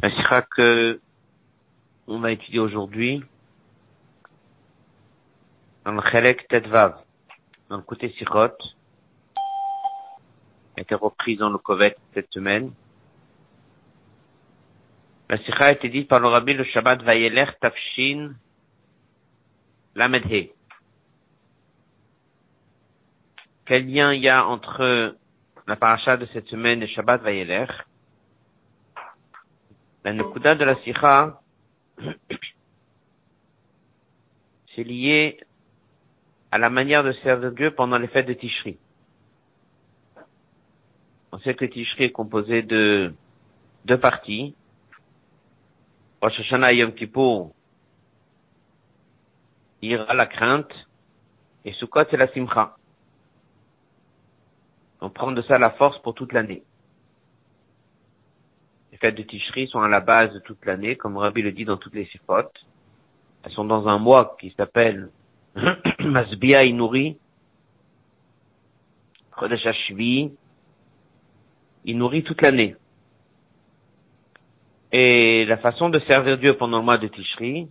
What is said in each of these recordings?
La sira que on va étudier aujourd'hui dans le Chelek Tedvav, dans le côté Sirot, a été reprise dans le Kovet cette semaine. La sira a été dite par le Rabbi le Shabbat Vayeler Tafshin Lamedhe. Quel lien il y a entre la paracha de cette semaine et Shabbat Vayeler? La Nekuda de la Sikha, c'est lié à la manière de servir Dieu pendant les fêtes de Tishri. On sait que Tishri est composé de deux parties. Rosh Hashanah et Yom Kippur, ira la crainte, et Sukkot c'est la Simcha. On prend de ça la force pour toute l'année. Les fêtes de Tishri sont à la base de toute l'année, comme Rabbi le dit dans toutes les sifot. Elles sont dans un mois qui s'appelle Masbia Inuri, Chodesh Hashvi. Il nourrit toute l'année. Et la façon de servir Dieu pendant le mois de Tishri,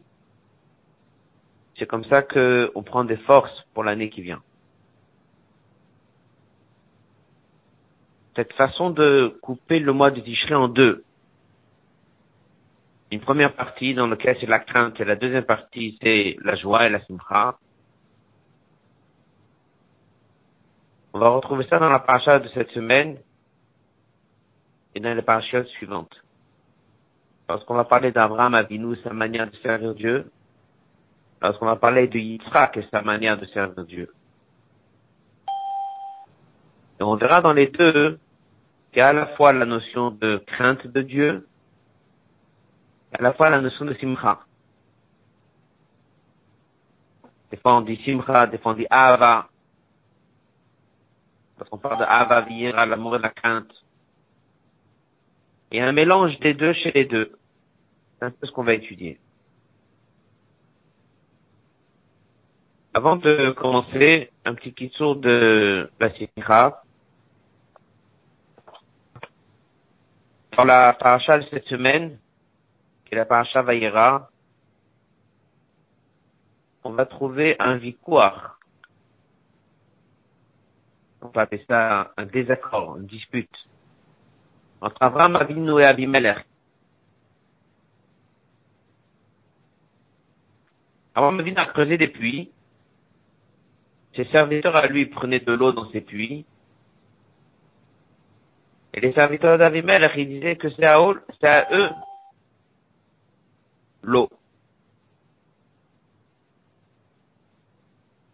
c'est comme ça qu'on prend des forces pour l'année qui vient. cette façon de couper le mois de Tishri en deux. Une première partie dans laquelle c'est la crainte et la deuxième partie c'est la joie et la simcha. On va retrouver ça dans la paracha de cette semaine et dans les parachas suivantes. Parce qu'on va parler d'Abraham Avinu, sa manière de servir Dieu. Parce qu'on va parler de Yitzhak et sa manière de servir Dieu. Et on verra dans les deux qu'il y a à la fois la notion de crainte de Dieu, à la fois la notion de simcha. Des fois on dit simcha, des fois on dit ava, parce qu'on parle de ava, à l'amour et la crainte. Il y a un mélange des deux chez les deux. C'est un peu ce qu'on va étudier. Avant de commencer, un petit kitsur de la simcha. Dans la paracha de cette semaine, qui est la paracha Vaïra, on va trouver un victoire. On va appeler ça un désaccord, une dispute entre Abraham Avinu et Abimelech. Abraham Avinu a creusé des puits. Ses serviteurs à lui prenaient de l'eau dans ces puits. Et les serviteurs d'Avimelech, ils disaient que c'est à eux l'eau.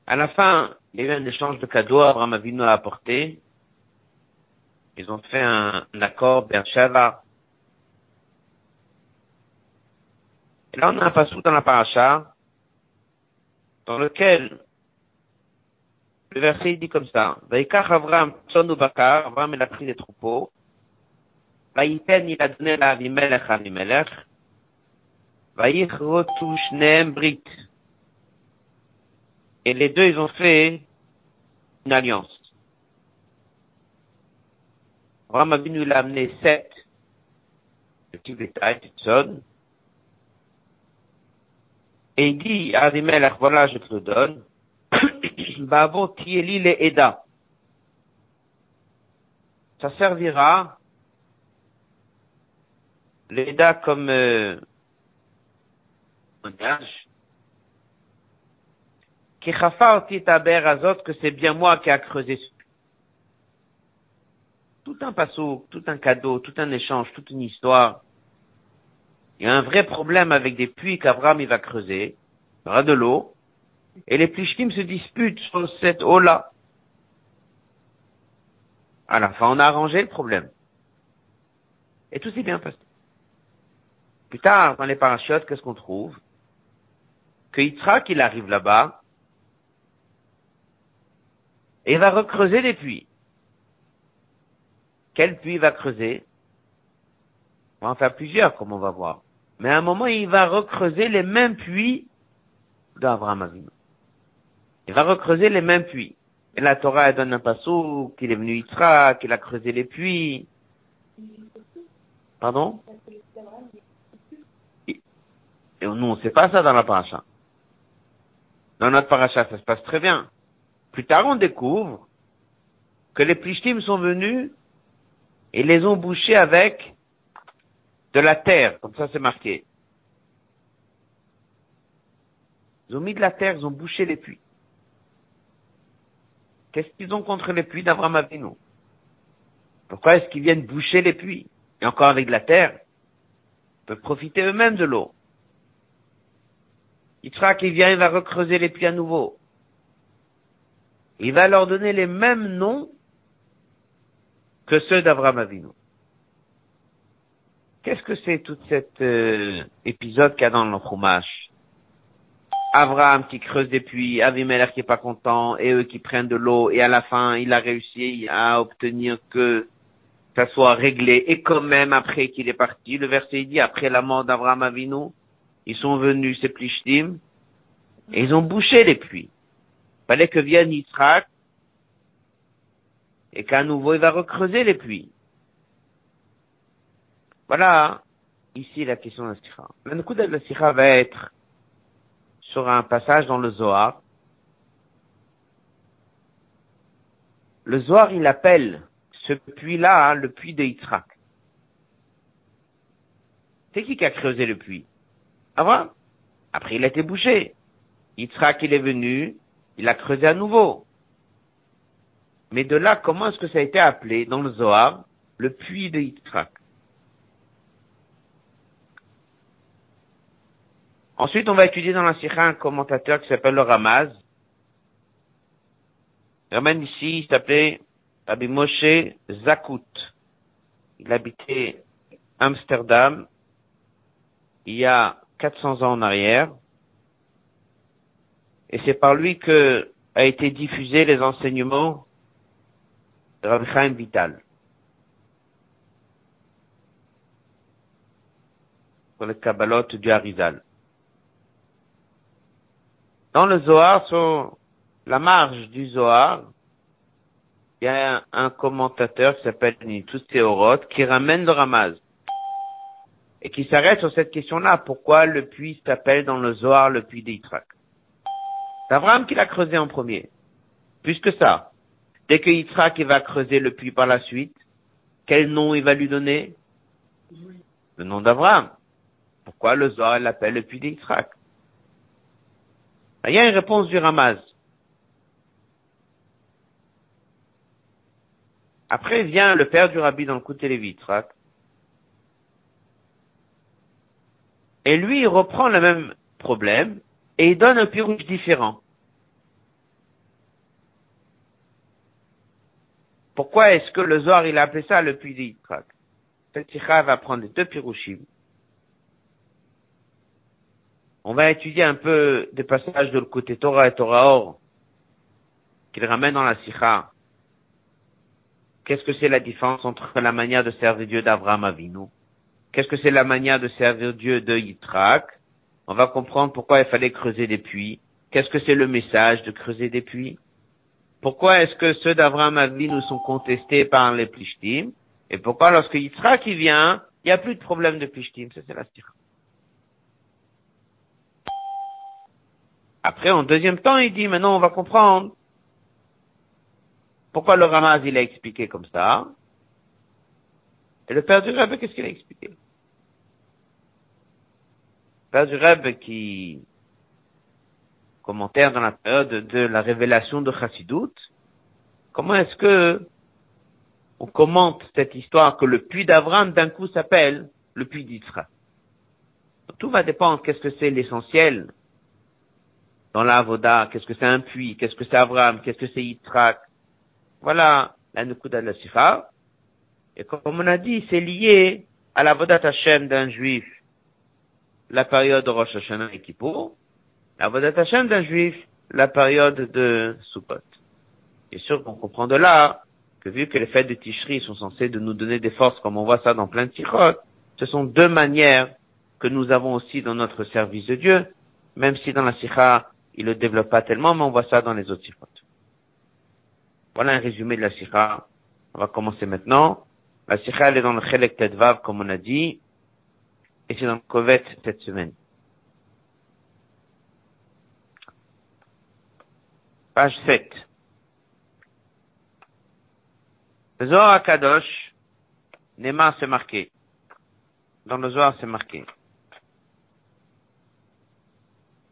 À la fin, il y a eu un échange de cadeaux, Abraham Avinu a apporté. Ils ont fait un, un accord, Bershava. Et là, on a un passou dans la paracha, dans lequel le verset dit comme ça. Vaikach Avram Tsonu Bakar, Avram il a pris des troupeaux. Vaïten il a donné la Avimelech à Avimelech. Et les deux, ils ont fait une alliance. Avram Avinu il a amené sept petits bétails, petites. Et il dit à Avimelech, voilà, je te le donne. Bavo Tieli le Eda. Ça servira l'Eda comme euh, que c'est bien moi qui a creusé tout un passou, tout un cadeau, tout un échange, toute une histoire. Il y a un vrai problème avec des puits qu'Abraham va creuser. Il y aura de l'eau. Et les Plishtim se disputent sur cette eau-là. À la fin, on a arrangé le problème. Et tout s'est bien passé. Plus tard, dans les parachutes, qu'est-ce qu'on trouve? Que Yitzhak, il arrive là-bas, et il va recreuser des puits. Quel puits il va creuser? On va en faire plusieurs, comme on va voir. Mais à un moment, il va recreuser les mêmes puits d'Abraham Avinu. Il va recreuser les mêmes puits. Et la Torah elle donne un passou qu'il est venu Yitzhak, qu'il a creusé les puits. Pardon? Et nous, on sait pas ça dans la paracha. Dans notre paracha, ça se passe très bien. Plus tard, on découvre que les Plishtim sont venus et les ont bouchés avec de la terre, comme ça c'est marqué. Ils ont mis de la terre, ils ont bouché les puits. Qu'est-ce qu'ils ont contre les puits d'Abraham Avinu? Pourquoi est-ce qu'ils viennent boucher les puits? Et encore avec de la terre, ils peuvent profiter eux-mêmes de l'eau. Yitzhak, il vient, il va recreuser les puits à nouveau. Il va leur donner les mêmes noms que ceux d'Abraham Avinu. Qu'est-ce que c'est tout cet euh, épisode qu'il y a dans le Chumash? Abraham qui creuse des puits, Avimelech qui est pas content, et eux qui prennent de l'eau, et à la fin, il a réussi à obtenir que ça soit réglé, et quand même après qu'il est parti, le verset dit, après la mort d'Abraham Avinu, ils sont venus, ces plishtim, et ils ont bouché les puits. Fallait que vienne Yitzhak, et qu'à nouveau il va recreuser les puits. Voilà, ici la question de la sikha. Le coup de la sikha va être sur un passage dans le Zohar. Le Zohar, il appelle ce puits-là hein, le puits de Yitzhak. C'est qui qui a creusé le puits? Avant. Après, il a été bouché. Yitzhak, il est venu, il a creusé à nouveau. Mais de là, comment est-ce que ça a été appelé dans le Zohar le puits de Yitzhak? Ensuite, on va étudier dans la Sikha un commentateur qui s'appelle le Ramaz. Ramaz ici, il s'appelait Rabbi Moshe Zakut. Il habitait Amsterdam il y a 400 ans en arrière. Et c'est par lui que a été diffusé les enseignements de Rabbi Vital. Pour les Kabbalot du Harizal. Dans le Zohar, sur la marge du Zohar, il y a un, commentateur qui s'appelle Nitus qui ramène le Ramaz et qui s'arrête sur cette question-là. Pourquoi le puits s'appelle dans le Zohar le puits d'Yitrak C'est Abraham qui l'a creusé en premier. Plus que ça. Dès que Yitzhak va creuser le puits par la suite, quel nom il va lui donner? Le nom d'Abraham. Pourquoi le Zohar l'appelle le puits d'Yitzhak il y a une réponse du Ramaz. Après vient le père du rabbi dans le côté Lévitrak. Et lui, il reprend le même problème et il donne un pirouge différent. Pourquoi est-ce que le Zohar, il a appelé ça le puits d'Yitrak Cette va prendre deux pirouchim on va étudier un peu des passages de le côté Torah et Torah Or qu'il ramène dans la Sikha. Qu'est-ce que c'est la différence entre la manière de servir Dieu d'Abraham Avinu Qu'est-ce que c'est la manière de servir Dieu de Yitrak On va comprendre pourquoi il fallait creuser des puits. Qu'est-ce que c'est le message de creuser des puits? Pourquoi est-ce que ceux d'Abraham Avinu sont contestés par les Plishtim? Et pourquoi lorsque Yitrak y vient, il n'y a plus de problème de Plishtim? Ça c'est la Sikha. Après, en deuxième temps, il dit, maintenant on va comprendre pourquoi le Ramaz, il a expliqué comme ça. Et le père du Rebbe, qu'est-ce qu'il a expliqué? Père du Rebbe qui, commentaire dans la période de la révélation de Chassidut, comment est-ce que on commente cette histoire que le puits d'Avram d'un coup s'appelle le puits d'Isra Tout va dépendre qu'est-ce que c'est l'essentiel dans la Avoda, qu'est-ce que c'est un puits, qu'est-ce que c'est Abraham, qu'est-ce que c'est Yitzhak? Voilà la Nukuda de la Sifa. Et comme on a dit, c'est lié à la Vodat Hashem d'un juif, la période de Rosh Hashanah et Kippour, la Vodat Hashem d'un juif, la période de Sukkot. Et sûr qu'on comprend de là que vu que les fêtes de Tishri sont censées de nous donner des forces, comme on voit ça dans plein de tirotes, ce sont deux manières que nous avons aussi dans notre service de Dieu, même si dans la Sikha, il le développe pas tellement, mais on voit ça dans les autres sikhot. Voilà un résumé de la sikha. On va commencer maintenant. La sikha, elle est dans le Chelek Tedvav, comme on a dit, et c'est dans le Kovet cette semaine. Page 7. Le Zohar Kadosh, Nema c'est marqué. Dans le Zohar c'est marqué.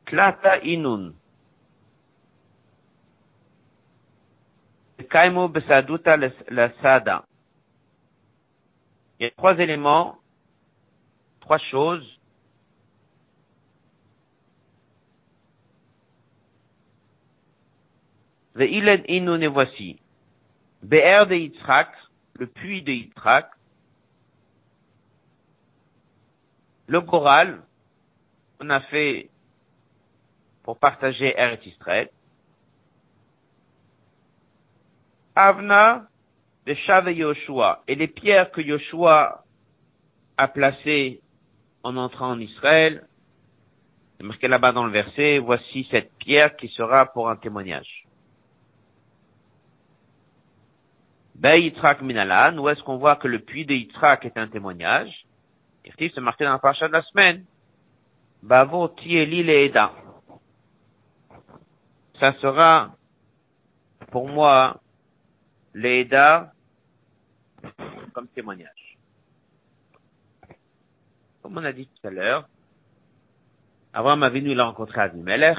Tlata inun. Kaimu besaduta la sada. Il y a trois éléments trois choses. The Iled Inun et voici. Be'er de Yitzhak, le puits de Yitzhak. Le Goral, on a fait pour partager Eretz Israël. Avna de Shav Yoshua et les pierres que Yoshua a placées en entrant en Israël. C'est marqué là-bas dans le verset, voici cette pierre qui sera pour un témoignage. Yitzhak Minalan, où est-ce qu'on voit que le puits de Yitzhak est un témoignage? c'est marqué dans la parcha de la semaine. Bavo Tieli Eda. Ça sera, pour moi, l'Eda comme témoignage. Comme on a dit tout à l'heure, Abraham Avinu, il a rencontré Avimelech,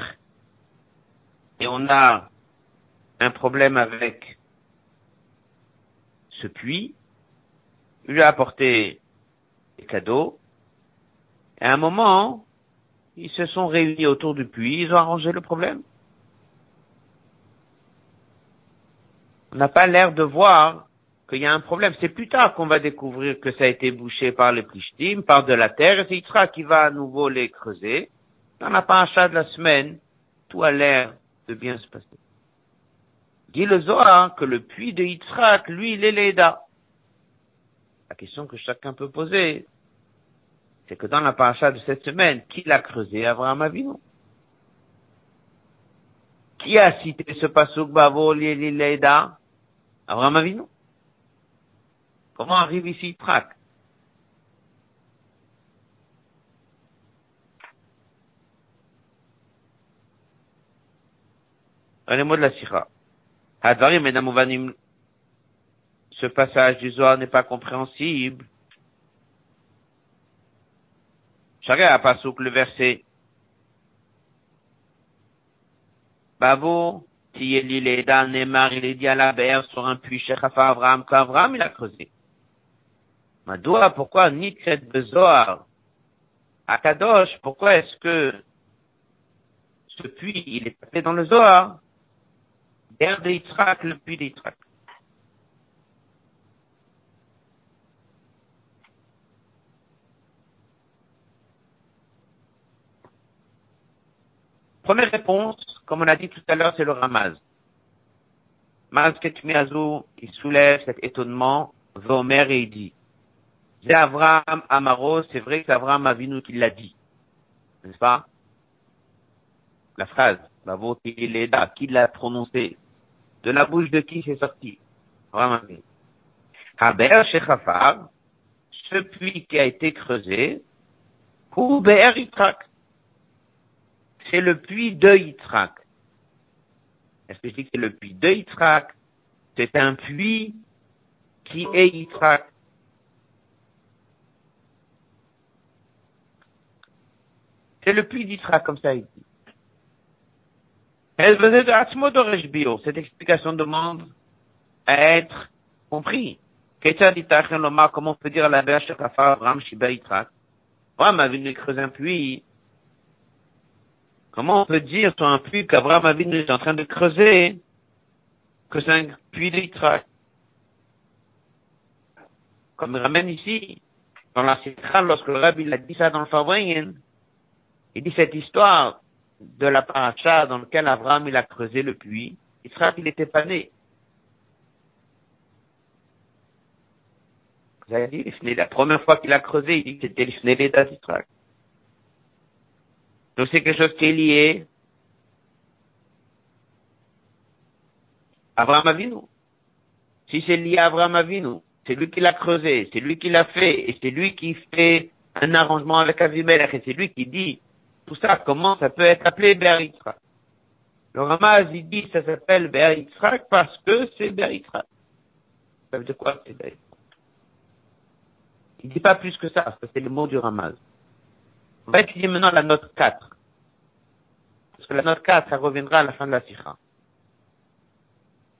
et on a un problème avec ce puits, il lui a apporté des cadeaux, et à un moment, ils se sont réunis autour du puits, ils ont arrangé le problème. On n'a pas l'air de voir qu'il y a un problème. C'est plus tard qu'on va découvrir que ça a été bouché par les Plishtim, par de la terre, et c'est Yitzhak qui va à nouveau les creuser. Dans la paracha de la semaine, tout a l'air de bien se passer. Dit le Zohar que le puits de Yitzhak, lui, il est l'Eda. La question que chacun peut poser, c'est que dans la paracha de cette semaine, qui l'a creusé Abraham Avinu? Qui a cité ce pasuk Bavo l'Eda Abraham Avinu Comment arrive ici Yitzhak Un mot de la Sira. Hadvarim et ce passage du Zohar n'est pas compréhensible. Chacun a le verset. Bavo, Tieli Leda Neymar, il est dit à la sur un puits chez Chafa Abraham, qu'Abraham il a creusé. Madoua, pourquoi Nitret Bezoar, Akadosh, pourquoi est-ce que ce puits, il est passé dans le Zohar? Berre de le puits d'Yitzhak. Première réponse, comme on a dit tout à l'heure, c'est le Ramaz. Maz Ketmiazou, il soulève cet étonnement, Vomer et il dit, c'est Abraham Amaro, c'est vrai Abraham Avinu qui l'a dit. N'est-ce pas? La phrase, Bavo Leda, qui l'a prononcé? De la bouche de qui c'est sorti? Abraham Avinu. Haber Shechafar, ce puits qui a été creusé, ou Be'er Yitrak c'est le puits de Yitzhak. Est-ce que je dis que c'est le puits de Yitzhak? C'est un puits qui est Yitzhak. C'est le puits d'Yitzhak, comme ça il dit. Cette explication demande à être compris. Comment on peut dire à la verche Abraham Shiba Yitzhak Abraham a venu creuser un puits Comment on peut dire sur un puits qu'Abraham Avinu est en train de creuser que c'est un puits d'Itrak Comme il ramène ici, dans la Sitra, lorsque le rabbi a dit ça dans le Favoyen, il dit cette histoire de la paracha dans laquelle Abraham il a creusé le puits. Il n'était pas né. Vous avez dit, la première fois qu'il a creusé, il dit que c'était l'Ifnei d'Israël. Donc c'est quelque chose qui est lié à Abraham Avinu. Si c'est lié à Abraham Avinu, c'est lui qui l'a creusé, c'est lui qui l'a fait, et c'est lui qui fait un arrangement avec Avimelech, et c'est lui qui dit tout ça, comment ça peut être appelé Beritra. Le Ramaz, il dit, ça s'appelle Ber Yitzhak parce que c'est Ber Yitzhak. Ça veut dire quoi, c'est Ber Yitzhak? Il dit pas plus que ça, parce que c'est le mot du Ramaz. On va étudier maintenant la note 4. Parce que la note 4, ça reviendra à la fin de la sikha.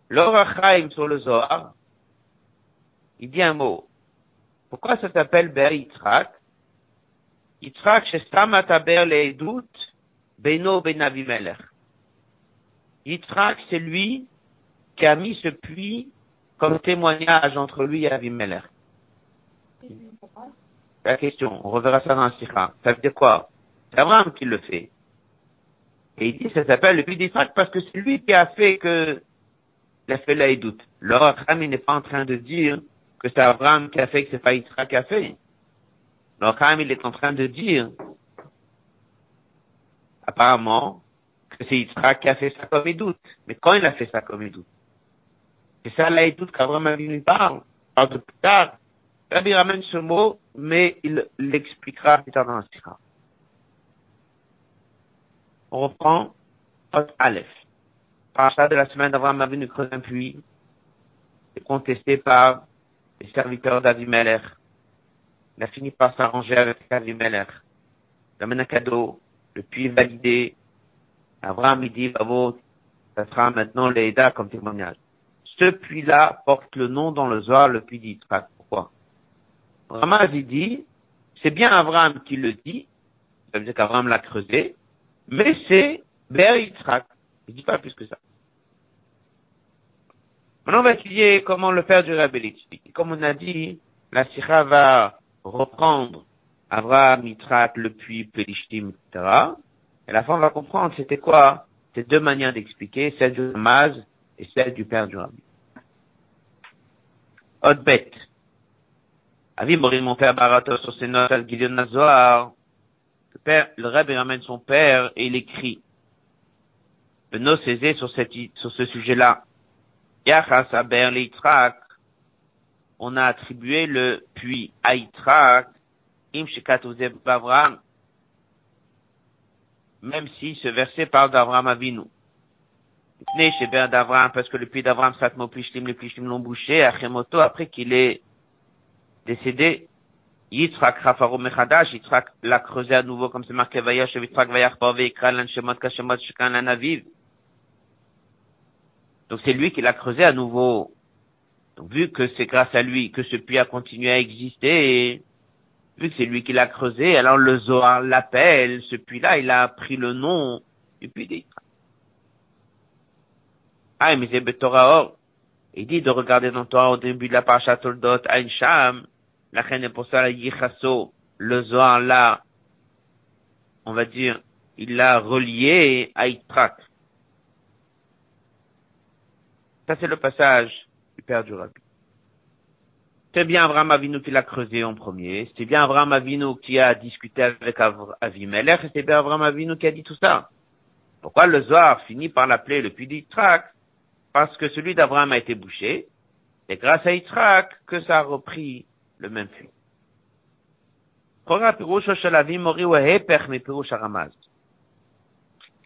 L'Orachaim sur le Zohar, il dit un mot. Pourquoi ça s'appelle Ber Yitzhak? Shestam ataber beno ben c'est lui qui a mis ce puits comme témoignage entre lui et Avimelech. La question, on reverra ça dans sikha. Ça veut dire quoi? C'est Abraham qui le fait. Et il dit, ça s'appelle le puits d'Yitzhak parce que c'est lui qui a fait que, il fait la doute. Alors, Abraham, il n'est pas en train de dire que c'est Abraham qui a fait que c'est pas Yitzhak qui a fait. Alors, quand même, il est en train de dire, apparemment, que c'est Yitzhak qui a fait ça comme doute. Mais quand il a fait ça comme doute? C'est ça la doute qu'Abraham lui parle. Parle de plus tard. Rabbi ramène ce mot, mais il l'expliquera plus tard dans la. On reprend Hot Aleph. Parachat de la semaine d'Abraham Avinu creuse un puits, est contesté par les serviteurs d'Avimelech. Il a fini par s'arranger avec Avimelech. Il amène un cadeau, le puits validé. Abraham, il dit, bravo, ça sera maintenant l'Eda comme témoignage. Ce puits-là porte le nom dans le Zohar, le puits d'Yitzhak. Pourquoi? Ramaz, il dit, c'est bien Abraham qui le dit, ça veut dire qu'Abraham l'a creusé, mais c'est Ber Yitzhak. Il dit pas plus que ça. Maintenant, on va étudier comment le faire du l'explique. Comme on a dit, la Sikha va reprendre Abraham, Yitzhak, le puits, Pelishtim, etc. Et la on va comprendre c'était quoi ces deux manières d'expliquer, celle du Ramaz et celle du père du Rabbi. Hotbet. Avi Morim, mon père Barato, sur ses notes, al Nazoar. Le père, le Rabbi ramène son père et il écrit. Le no Césé sur cette, sur ce sujet-là. Yachas Aber Leitrak. On a attribué le puits à Yitrak. Im. Même si ce verset parle d'Avram Avinu. Ber d'Avram, parce que le puits d'Avram, Satmo Plishtim, les Plishtim l'ont bouché, Achemoto, après qu'il est décédé, Yitzhak Rafaro Mechadash, Yitzhak l'a creusé à nouveau, comme c'est marqué, Vayash, Yitzhak Vayach Bove, Ikral, Lanshemot, Kashemot, Shekan, Lanaviv. Donc c'est lui qui l'a creusé à nouveau. Vu que c'est grâce à lui que ce puits a continué à exister, vu que c'est lui qui l'a creusé, alors le Zohar l'appelle, ce puits-là, il a pris le nom du puits d'Yitzhak. Ah, mais c'est Betorah Il dit de regarder dans toi au début de la parasha Toldot, Ain Sham, la reine est pour ça la Yichasso, le Zohar là, on va dire, il l'a relié à Yitzhak. Ça c'est le passage C'est bien Abraham Avinu qui l'a creusé en premier, c'est bien Abraham Avinu qui a discuté avec Avimelech, et c'est bien Abraham Avinu qui a dit tout ça. Pourquoi le Zohar finit par l'appeler le puits d'Yitzhak Parce que celui d'Abraham a été bouché, et grâce à Yitzhak que ça a repris le même puits.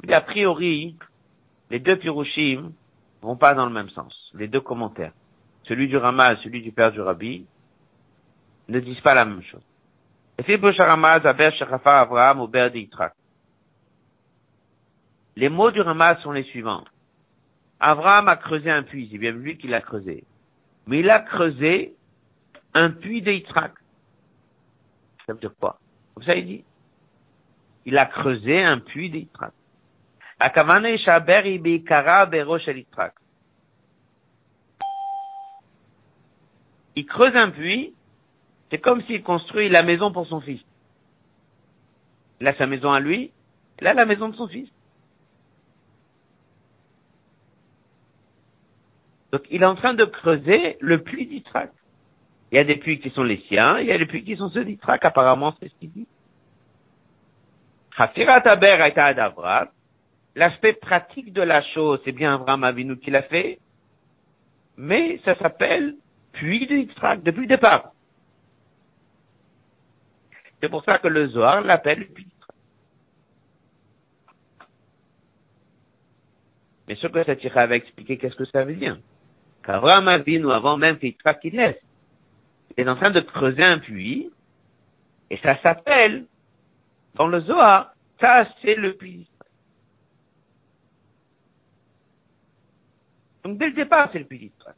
Mais a priori, les deux pirushim vont pas dans le même sens, les deux commentaires. Celui du Ramaz, celui du père du Rabbi, ne disent pas la même chose. Et. Les mots du Ramaz sont les suivants. Abraham a creusé un puits, c'est bien lui qui l'a creusé. Mais il a creusé un puits de Yitzhak. Ça veut dire quoi? Comme ça il dit. Il a creusé un puits de Il creuse un puits, c'est comme s'il construit la maison pour son fils. Il a sa maison à lui, a la maison de son fils. Donc il est en train de creuser le puits d'Yitzhak. Il y a des puits qui sont les siens, il y a des puits qui sont ceux d'Yitzhak, apparemment c'est ce qu'il dit. L'aspect pratique de la chose, c'est bien Abraham Avinu qui l'a fait, mais ça s'appelle puits de Yitzhak depuis le départ. C'est pour ça que le Zohar l'appelle puits sûr que cette va expliquer qu'est-ce que ça veut dire? Qu'Abraham Avinu, avant même qu'Yitzhak qu'il laisse, il est en train de creuser un puits, et ça s'appelle, dans le Zohar, ça c'est le puits Donc dès le départ, c'est le puits d'Yitzhak.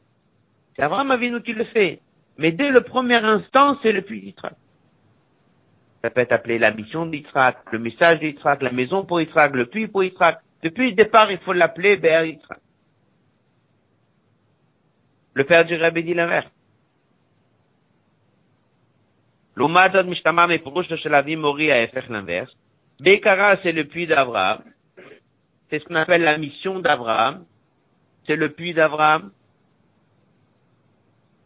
C'est Abraham Avinu qui le fait. Mais dès le premier instant, c'est le puits d'Yitzhak. Ça peut être appelé la mission d'Yitzhak, le message d'Yitzhak, la maison pour Yitzhak, le puits pour Yitzhak. Depuis le départ, il faut l'appeler Ber Yitzhak. Le père du Rabbi dit l'inverse. L'Umadad Mishtama Mepurush de Shelavi Mori a fait l'inverse. Bekara, c'est le puits d'Abraham. C'est ce qu'on appelle la mission d'Abraham. C'est le puits d'Abraham.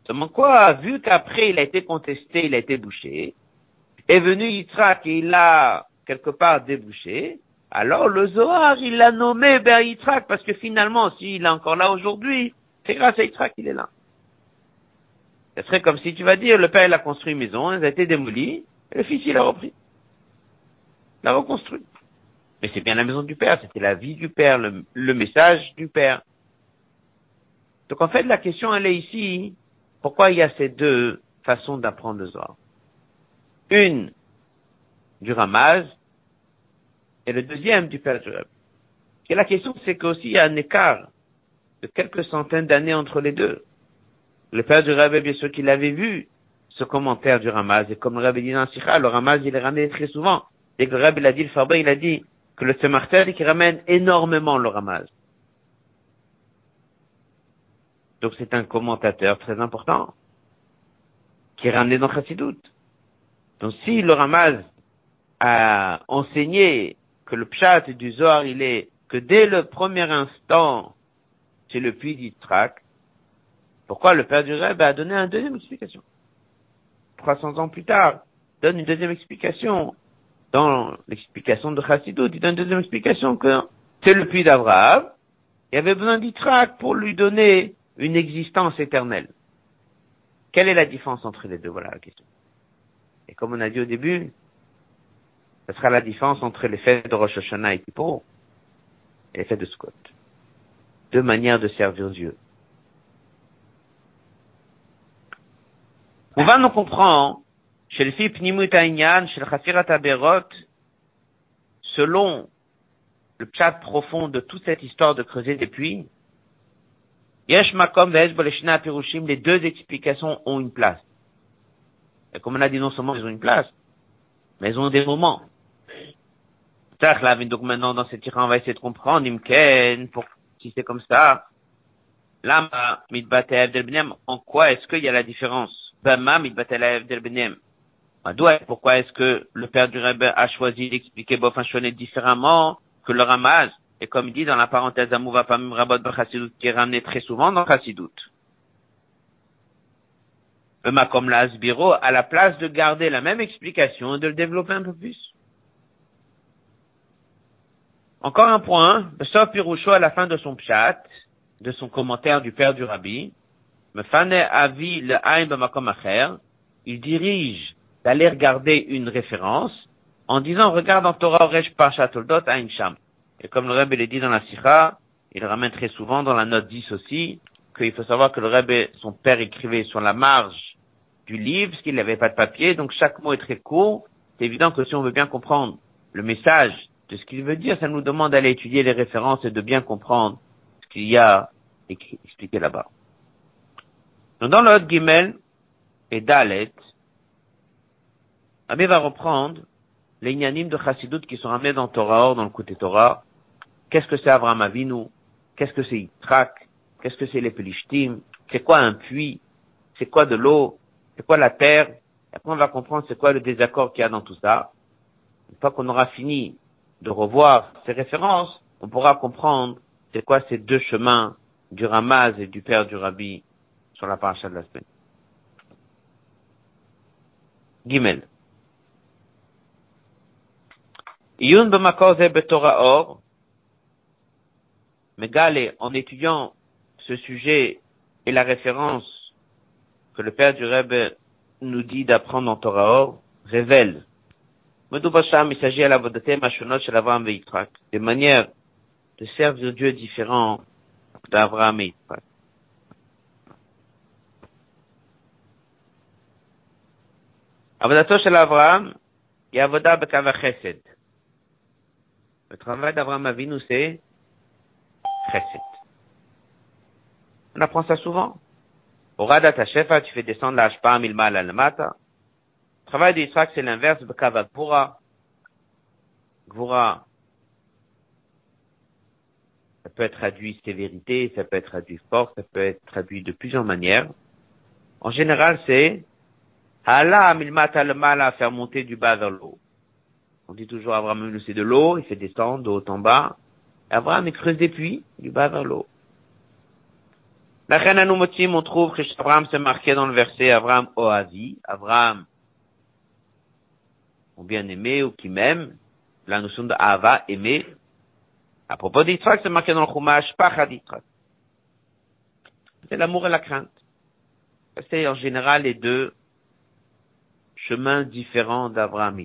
Seulement quoi, vu qu'après il a été contesté, il a été bouché, est venu Yitzhak et il l'a quelque part débouché, alors le Zohar, il l'a nommé Ber Yitzhak, parce que finalement, s'il est encore là aujourd'hui, c'est grâce à Yitzhak qu'il est là. Ce serait comme si tu vas dire, le père il a construit une maison, elle a été démolie, et le fils il a repris. Il l'a reconstruit. Mais c'est bien la maison du père, c'était la vie du père, le, message du père. Donc en fait, la question elle est ici, pourquoi il y a ces deux façons d'apprendre le Zohar? Une du Ramaz, et le deuxième du Père Joël. Et la question, c'est qu'aussi il y a un écart de quelques centaines d'années entre les deux. Le Père du Rabbi, bien sûr qu'il avait vu ce commentaire du Ramaz, et comme le Rabbi dit dans Sikha, le Ramaz, il est ramené très souvent. Et que le Rabbi, il a dit, le il a dit que le Semartel, qui ramène énormément le Ramaz. Donc c'est un commentateur très important, qui est ramené dans Chassidut. Donc si le Ramaz a enseigné que le pshat du Zohar, il est que dès le premier instant, c'est le puits d'Yitzhak, pourquoi le père du Rebbe a donné une deuxième explication? 300 ans plus tard, donne une deuxième explication. Dans l'explication de Chassidut, il donne une deuxième explication que c'est le puits d'Abraham. Il avait besoin d'Yitzhak pour lui donner une existence éternelle. Quelle est la différence entre les deux? Voilà la question. Et comme on a dit au début, ce sera la différence entre les fêtes de Rosh Hashanah et Kippour et les fêtes de Sukkot. Deux manières de servir Dieu. On va nous comprendre, chez le chez le selon le chat profond de toute cette histoire de creuser des puits, Yesh Makom Pirushim, les deux explications ont une place. Et comme on a dit, non seulement ils ont une place, mais ils ont des moments. Donc maintenant, dans cette tirant, on va essayer de comprendre, Imken, pour, si c'est comme ça. Lama, en quoi est-ce qu'il y a la différence? Bama, pourquoi est-ce que le père du Rebbe a choisi d'expliquer Bofanchonet différemment que le Ramaz? Et comme il dit dans la parenthèse Amouva Pamim Rabot Chassidut, qui est ramené très souvent dans Chassidut. Le Makom Asbiro, à la place de garder la même explication et de le développer un peu plus. Encore un point, sauf Piroucho à la fin de son pshat, de son commentaire du père du rabbi, Avi le il dirige d'aller regarder une référence en disant regarde en Torah Oresh Parshat Toldot Ain Sham. Et comme le Rebbe l'a dit dans la Sikha, il ramène très souvent dans la note 10 aussi, qu'il faut savoir que le Rebbe, son père écrivait sur la marge du livre, parce qu'il n'avait pas de papier, donc chaque mot est très court. C'est évident que si on veut bien comprendre le message de ce qu'il veut dire, ça nous demande d'aller étudier les références et de bien comprendre ce qu'il y a expliqué là-bas. Dans le Gimel et Dalet, Abbé va reprendre les ignanim de Chassidut qui sont ramenés dans Torah, dans le côté Torah. Qu'est-ce que c'est Abraham Avinu? Qu'est-ce que c'est Yitzhak? Qu'est-ce que c'est les Pelishtim? C'est quoi un puits? C'est quoi de l'eau? C'est quoi la terre? Et après on va comprendre c'est quoi le désaccord qu'il y a dans tout ça. Une fois qu'on aura fini de revoir ces références, on pourra comprendre c'est quoi ces deux chemins du Ramaz et du père du Rabbi sur la paracha de la semaine. Gimel. Or, Megale, en étudiant ce sujet et la référence que le père du Rebbe nous dit d'apprendre en Torah or, révèle il s'agit à la de manière de servir Dieu différent d'Abraham et Yitzhak. Le travail d'Abraham Avinu, c'est On apprend ça souvent. Orada ta shefa, tu fais descendre la hashpa milmal al mata. Le travail d'Israël, c'est l'inverse, bekava gvura. Ça peut être traduit sévérité, ça peut être traduit force, ça peut être traduit de plusieurs manières. En général, c'est Allah milmata le mal à faire monter du bas vers le haut. On dit toujours Abraham c'est de l'eau, il fait descendre de haut en bas. Abraham il creuse des puits du bas vers le haut. La reine Anoumotim, on trouve que Abraham s'est marqué dans le verset Abraham Oazi, Abraham, ou bien aimé ou qui m'aime, la notion de aimer. À propos d'Yitzhak, c'est marqué dans le Chumash, Pachad. C'est l'amour et la crainte. C'est en général les deux chemins différents d'Abraham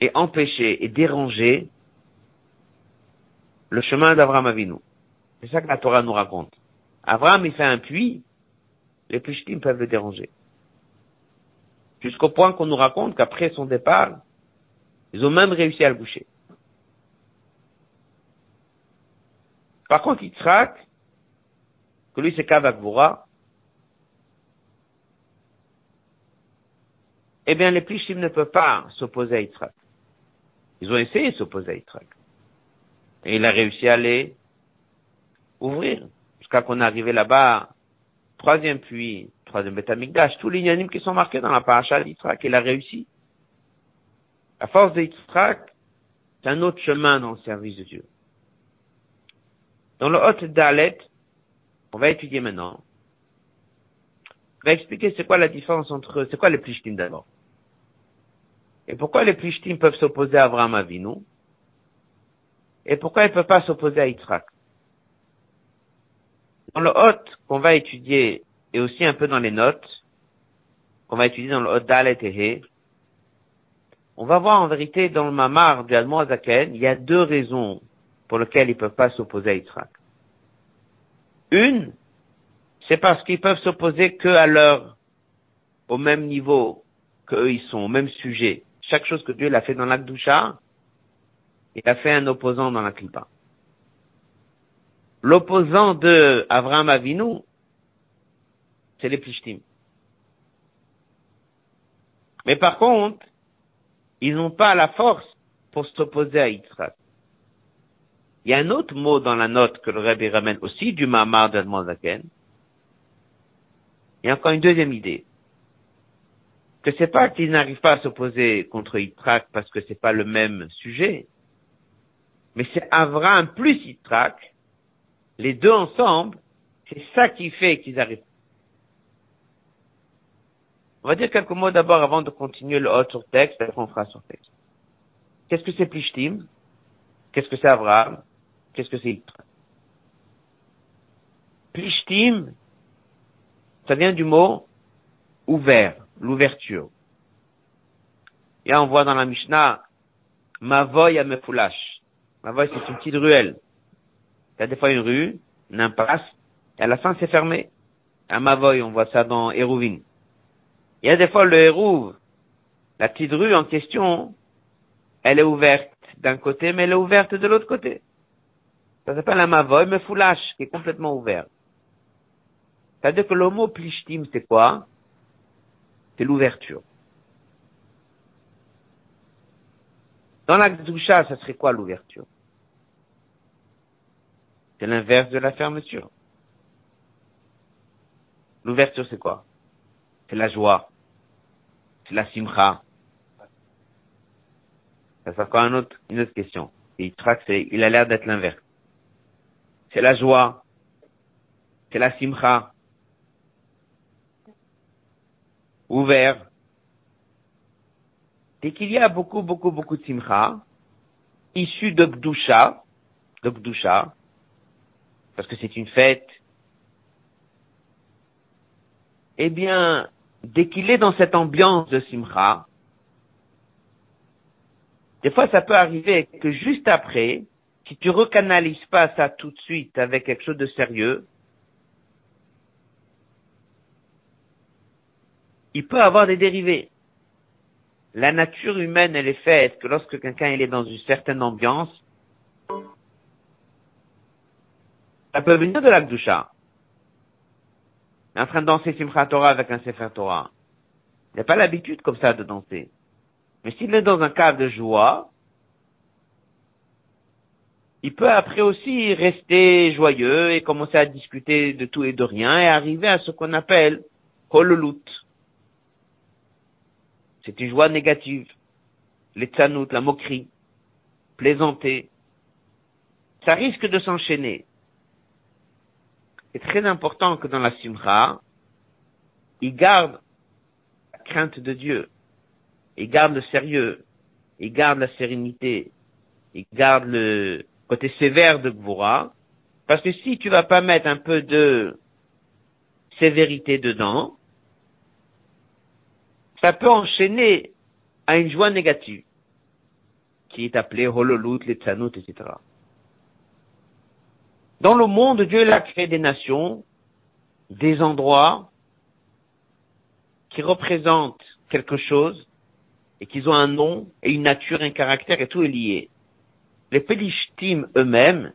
et empêcher et déranger le chemin d'Abraham Avinu. C'est ça que la Torah nous raconte. Abraham, il fait un puits, les Plishtim peuvent le déranger. Jusqu'au point qu'on nous raconte qu'après son départ, ils ont même réussi à le boucher. Par contre, Yitzhak, que lui c'est Kavakvura, eh bien les Plishtim ne peuvent pas s'opposer à Yitzhak. Ils ont essayé de s'opposer à Yitzhak. Et il a réussi à les ouvrir. Jusqu'à qu'on est arrivé là-bas, troisième puits, troisième Betamikdash, tous les yanimes qui sont marqués dans la paracha d'Yitzhak, il a réussi. À force de c'est un autre chemin dans le service de Dieu. Dans le Hot Dalet, on va étudier maintenant. On va expliquer c'est quoi la différence entre, c'est quoi les plishtim d'abord? Et pourquoi les plishtim peuvent s'opposer à Abraham Avinu? Et pourquoi ils ne peuvent pas s'opposer à Yitzhak? Dans le Hot qu'on va étudier, et aussi un peu dans les notes, qu'on va étudier dans le Hot Dalet et on va voir en vérité dans le Mamar du Admor Zaken, il y a deux raisons pour lesquelles ils ne peuvent pas s'opposer à Yitzhak. Une, c'est parce qu'ils peuvent s'opposer que à leur, au même niveau qu'eux ils sont, au même sujet. Chaque chose que Dieu l'a fait dans l'Akdusha, il a fait un opposant dans la Klippa. L'opposant de Avraham Avinu, c'est les Plishtim. Mais par contre, ils n'ont pas la force pour s'opposer à Yitzhak. Il y a un autre mot dans la note que le Rebbe ramène aussi du Mamar d'Admon Zaken. Il y a encore une deuxième idée. Que c'est pas qu'ils n'arrivent pas à s'opposer contre Yitzhak parce que c'est pas le même sujet. Mais c'est Avraham plus Yitzhak. Les deux ensemble, c'est ça qui fait qu'ils arrivent. On va dire quelques mots d'abord avant de continuer le haut sur texte, après on fera sur texte. Qu'est-ce que c'est Plishtim? Qu'est-ce que c'est Avraham? Qu'est-ce que c'est Yitzhak? Plishtim, ça vient du mot ouvert, l'ouverture. Et on voit dans la Mishnah, Mavoy à Mefoulash. Mavoy, c'est une petite ruelle. Il y a des fois une rue, une impasse, et à la fin c'est fermé. À Mavoy, on voit ça dans Hérouvin. Il y a des fois le Hérouv, la petite rue en question, elle est ouverte d'un côté, mais elle est ouverte de l'autre côté. Ça s'appelle un Mavoy, Mefoulash, qui est complètement ouvert. C'est-à-dire que le mot plishtim, c'est quoi? C'est l'ouverture. Dans la Gdusha, ça serait quoi l'ouverture? C'est l'inverse de la fermeture. L'ouverture, c'est quoi? C'est la joie. C'est la simcha. Ça c'est encore un autre, une autre question? Et Yitzhak, il a l'air d'être l'inverse. C'est la joie. C'est la simcha. Ouvert. Dès qu'il y a beaucoup, beaucoup, beaucoup de simcha, issu de Gdusha, de Gdusha, parce que c'est une fête, eh bien, dès qu'il est dans cette ambiance de simcha, des fois ça peut arriver que juste après, si tu recanalises pas ça tout de suite avec quelque chose de sérieux, il peut avoir des dérivés. La nature humaine, elle est faite que lorsque quelqu'un est dans une certaine ambiance, ça peut venir de l'Akdusha. Il est en train de danser Simchat Torah avec un Sefer Torah. Il n'a pas l'habitude comme ça de danser. Mais s'il est dans un cadre de joie, il peut après aussi rester joyeux et commencer à discuter de tout et de rien et arriver à ce qu'on appelle hololut. C'est une joie négative. Les tzanout, la moquerie, plaisanter. Ça risque de s'enchaîner. C'est très important que dans la simcha, il garde la crainte de Dieu. Il garde le sérieux. Il garde la sérénité. Il garde le côté sévère de Gvura. Parce que si tu vas pas mettre un peu de sévérité dedans, ça peut enchaîner à une joie négative, qui est appelée hololut, les tzanout, etc. Dans le monde, Dieu a créé des nations, des endroits qui représentent quelque chose et qui ont un nom et une nature, un caractère et tout est lié. Les Pelishtim eux-mêmes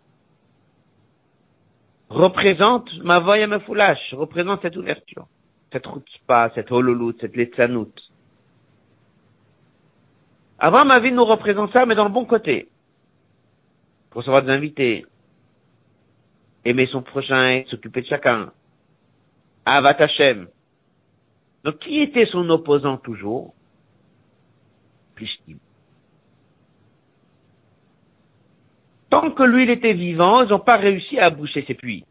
représentent ma voix et ma foulash, représentent cette ouverture cette chutzpah, cette hololut, cette letzanout. ma vie nous représente ça, mais dans le bon côté. Pour recevoir des invités. Aimer son prochain, s'occuper de chacun. Avat Hashem. Donc, qui était son opposant toujours? Plishtim. Tant que lui, il était vivant, ils n'ont pas réussi à boucher ses puits.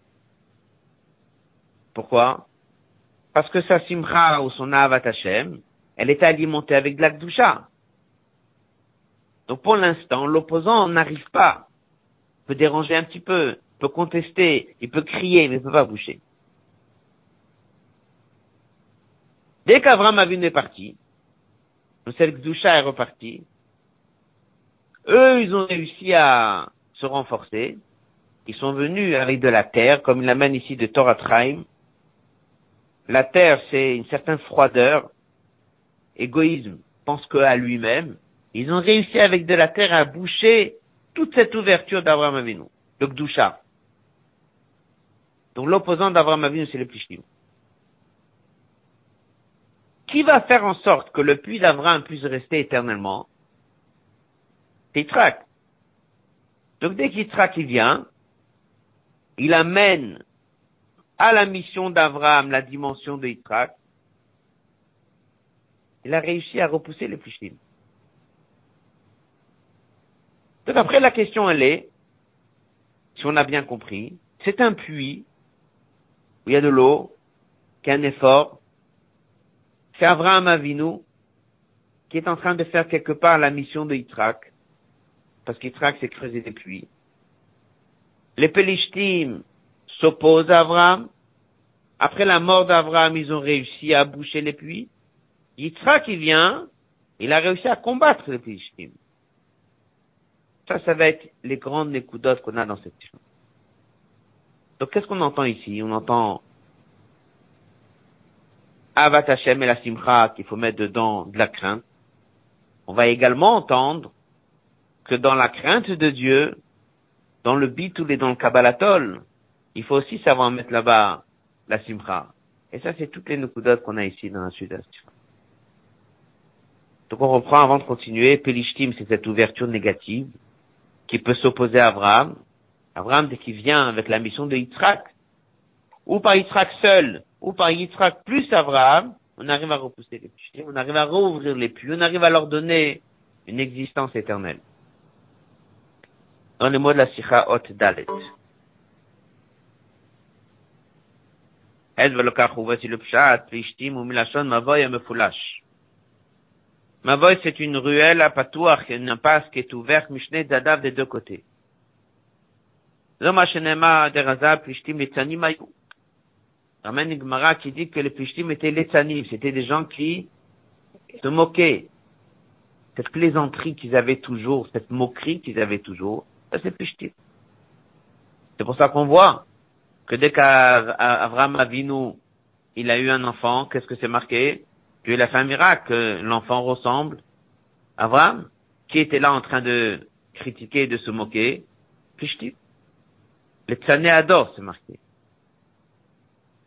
Pourquoi? Parce que sa simcha ou son avat Hashem, elle est alimentée avec de la Donc pour l'instant, l'opposant n'arrive pas. Il peut déranger un petit peu, il peut contester, il peut crier, mais il ne peut pas boucher. Dès qu'Avram Avinu est parti, cette Gdusha est reparti, eux, ils ont réussi à se renforcer. Ils sont venus avec de la terre, comme il l'amène ici de Torah Traim, la terre, c'est une certaine froideur, égoïsme, pense qu'à lui-même. Ils ont réussi avec de la terre à boucher toute cette ouverture d'Abraham Avinu, le Gdusha. Donc l'opposant d'Abraham Avinu, c'est le Plishtim. Qui va faire en sorte que le puits d'Abraham puisse rester éternellement? C'est Yitzhak. Donc dès qu'Yitzhak il vient, il amène à la mission d'Abraham, la dimension de Yitzhak, il a réussi à repousser les Plishtim. Donc après, la question, elle est, si on a bien compris, c'est un puits où il y a de l'eau, qui a un effort. C'est Abraham Avinu qui est en train de faire quelque part la mission de Yitzhak, parce qu'Yitzhak s'est creusé des puits. Les Pelishtim s'oppose à Abraham. Après la mort d'Abraham, ils ont réussi à boucher les puits. Yitzhak qui vient, il a réussi à combattre les Philistines. Ça, ça va être les grandes écoutes qu'on a dans cette chose. Donc, qu'est-ce qu'on entend ici? On entend Avat Hashem et la Simcha qu'il faut mettre dedans de la crainte. On va également entendre que dans la crainte de Dieu, dans le bitul et dans le kabbalatol, il faut aussi savoir mettre là-bas la simcha. Et ça, c'est toutes les nukudotes qu'on a ici dans la sud Donc on reprend avant de continuer. Pelishtim, c'est cette ouverture négative qui peut s'opposer à Abraham. Abraham, dès qu'il vient avec la mission de Yitzhak, ou par Yitzhak seul, ou par Yitzhak plus Abraham, on arrive à repousser les puits, on arrive à rouvrir les puits, on arrive à leur donner une existence éternelle. Dans les mots de la Sikha Hot Dalet. Voici le pshat, mavoy mefulash. Mavoy, c'est une ruelle à patouach, une impasse qui est ouverte, mishne dadav des deux côtés. Ramène une Gemara qui dit que les plishtim étaient les tzanim, c'était des gens qui se moquaient. Cette plaisanterie qu'ils avaient toujours, cette moquerie qu'ils avaient toujours, c'est plishtim. C'est pour ça qu'on voit que dès qu'Avram Avinu, il a eu un enfant, qu'est-ce que c'est marqué? Dieu a fait miracle, que l'enfant ressemble à Avram, qui était là en train de critiquer et de se moquer, Plishtim. Les tzané adorent, c'est marqué.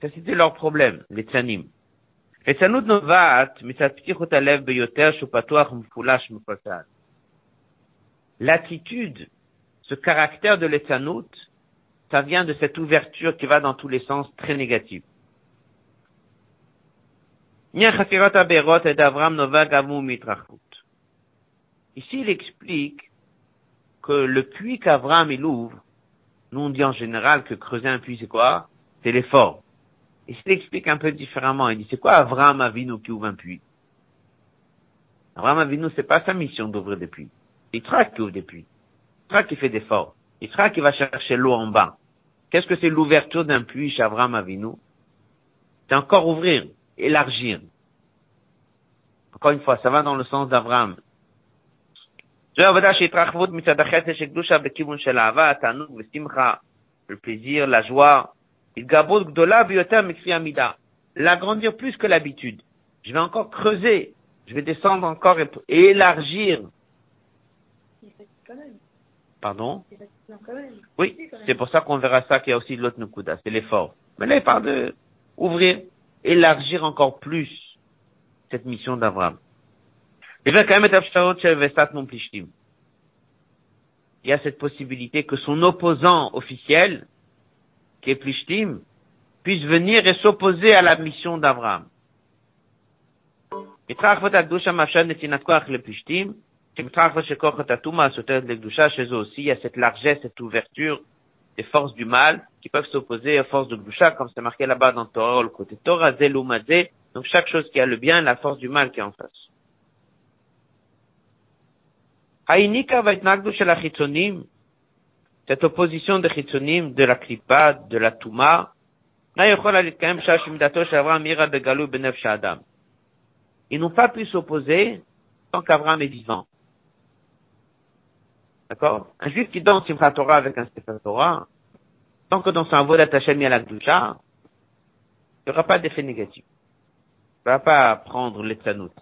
Ça, c'était leur problème, les tzanim. Les tzanout novat, beyoter mfulash mfasad. L'attitude, ce caractère de l'étzanout, ça vient de cette ouverture qui va dans tous les sens très négative. Ici, il explique que le puits qu'Avram il ouvre, nous on dit en général que creuser un puits c'est quoi? C'est l'effort. Ici, il explique un peu différemment. Il dit c'est quoi Avram Avinu qui ouvre un puits? Avram Avinu c'est pas sa mission d'ouvrir des puits. Il traque qui ouvre des puits. Il qui fait des efforts. Il traque qui va chercher l'eau en bas. Qu'est-ce que c'est l'ouverture d'un puits chez Avram Avinu? C'est encore ouvrir, élargir. Encore une fois, ça va dans le sens d'Avram. Le plaisir, la joie. L'agrandir plus que l'habitude. Je vais encore creuser. Je vais descendre encore et élargir. Pardon? Oui, c'est pour ça qu'on verra ça qu'il y a aussi l'autre Nukuda, c'est l'effort. Mais là, il parle de ouvrir, élargir encore plus cette mission d'Abraham. Il y a cette possibilité que son opposant officiel, qui est Plishtim, puisse venir et s'opposer à la mission d'Abraham. Chez eux aussi, il y a cette largesse, cette ouverture des forces du mal qui peuvent s'opposer aux forces de Gdusha, comme c'est marqué là-bas dans Torah, le côté Torah, Zelumazé. Donc chaque chose qui a le bien, la force du mal qui est en face. Cette opposition de Chitzonim, de la Kripa, de la Touma, ils n'ont pas pu s'opposer tant qu'Abraham est vivant. D'accord? Un juif qui danse Simchat Torah avec un Sefer tant que dans son Avodat Hashem il y a la il n'y aura pas d'effet négatif. Il ne va pas prendre les tzanout.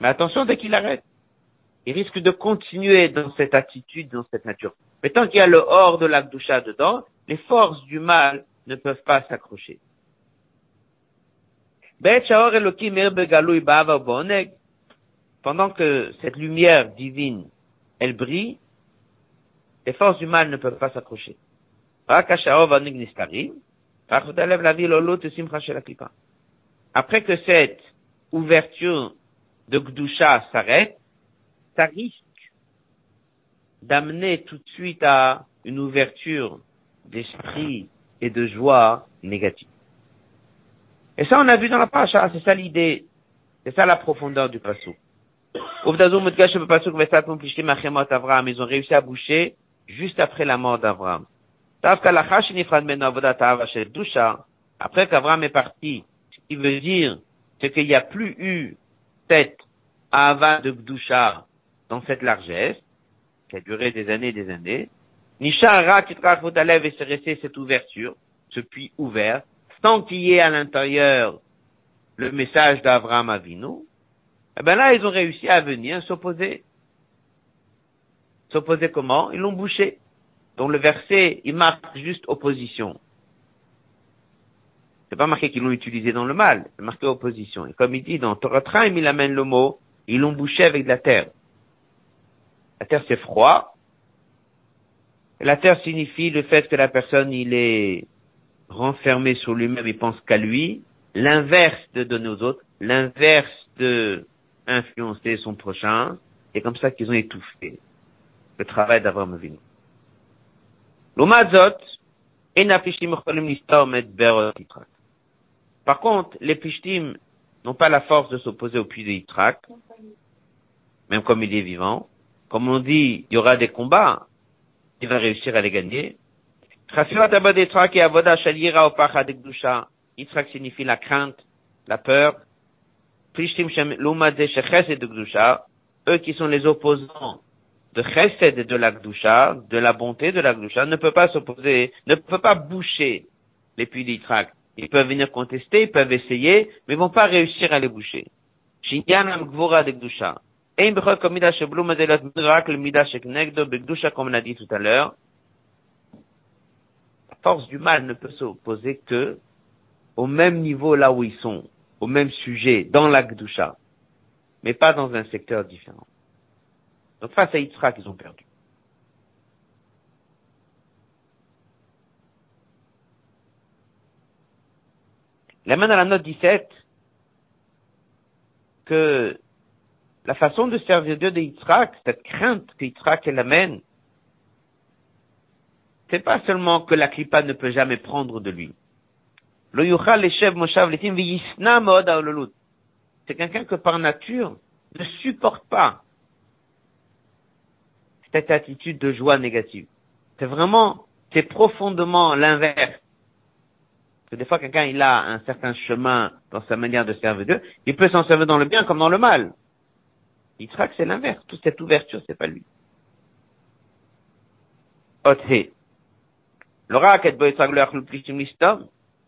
Mais attention, dès qu'il arrête, il risque de continuer dans cette attitude, dans cette nature. Mais tant qu'il y a le hors de la Gdusha dedans, les forces du mal ne peuvent pas s'accrocher. Pendant que cette lumière divine elle brille, les forces du mal ne peuvent pas s'accrocher. Après que cette ouverture de Gdusha s'arrête, ça risque d'amener tout de suite à une ouverture d'esprit et de joie négative. Et ça, on a vu dans la pacha, c'est ça l'idée, c'est ça la profondeur du passou. Ils ont réussi à boucher juste après la mort d'Abraham. Après qu'Abraham est parti, ce qui veut dire, c'est qu'il n'y a plus eu cette ava de Gdusha dans cette largesse, qui a duré des années et des années. Nishara Titrachvodalev est resté cette ouverture, ce puits ouvert, sans qu'il y ait à l'intérieur le message d'Abraham Avinu, eh ben là, ils ont réussi à venir s'opposer. S'opposer comment? Ils l'ont bouché. Donc le verset, il marque juste opposition. C'est pas marqué qu'ils l'ont utilisé dans le mal, c'est marqué opposition. Et comme il dit dans Torah il amène le mot, ils l'ont bouché avec de la terre. La terre c'est froid. Et la terre signifie le fait que la personne, il est renfermé sur lui-même, il pense qu'à lui. L'inverse de donner aux autres, l'inverse de influencer son prochain, Et comme ça qu'ils ont étouffé le travail d'Abraham Avinu. L'Omazot, par contre, les Pishtim n'ont pas la force de s'opposer au puits de Yitrak, même comme il est vivant. Comme on dit, il y aura des combats, il va réussir à les gagner. Yitrak signifie la crainte, la peur. Pishtim eux qui sont les opposants de chesed de la gdusha, de la bonté de la gdusha, ne peut pas s'opposer, ne peut pas boucher les puits d'Yitrak. Ils peuvent venir contester, ils peuvent essayer, mais ils vont pas réussir à les boucher. Shinyanam gvura de gdusha. comme le mida comme on a dit tout à l'heure. La force du mal ne peut s'opposer que au même niveau là où ils sont, au même sujet, dans la mais pas dans un secteur différent. Donc face à Yitzhak, ils ont perdu. La main dans la note 17 que la façon de servir Dieu de Yitzhak, cette crainte que Yitzhak elle amène, c'est pas seulement que la clipa ne peut jamais prendre de lui. C'est quelqu'un que par nature ne supporte pas cette attitude de joie négative. C'est vraiment, c'est profondément l'inverse. Que des fois, quelqu'un, il a un certain chemin dans sa manière de servir Dieu. Il peut s'en servir dans le bien comme dans le mal. Il que c'est l'inverse. Toute cette ouverture, c'est pas lui.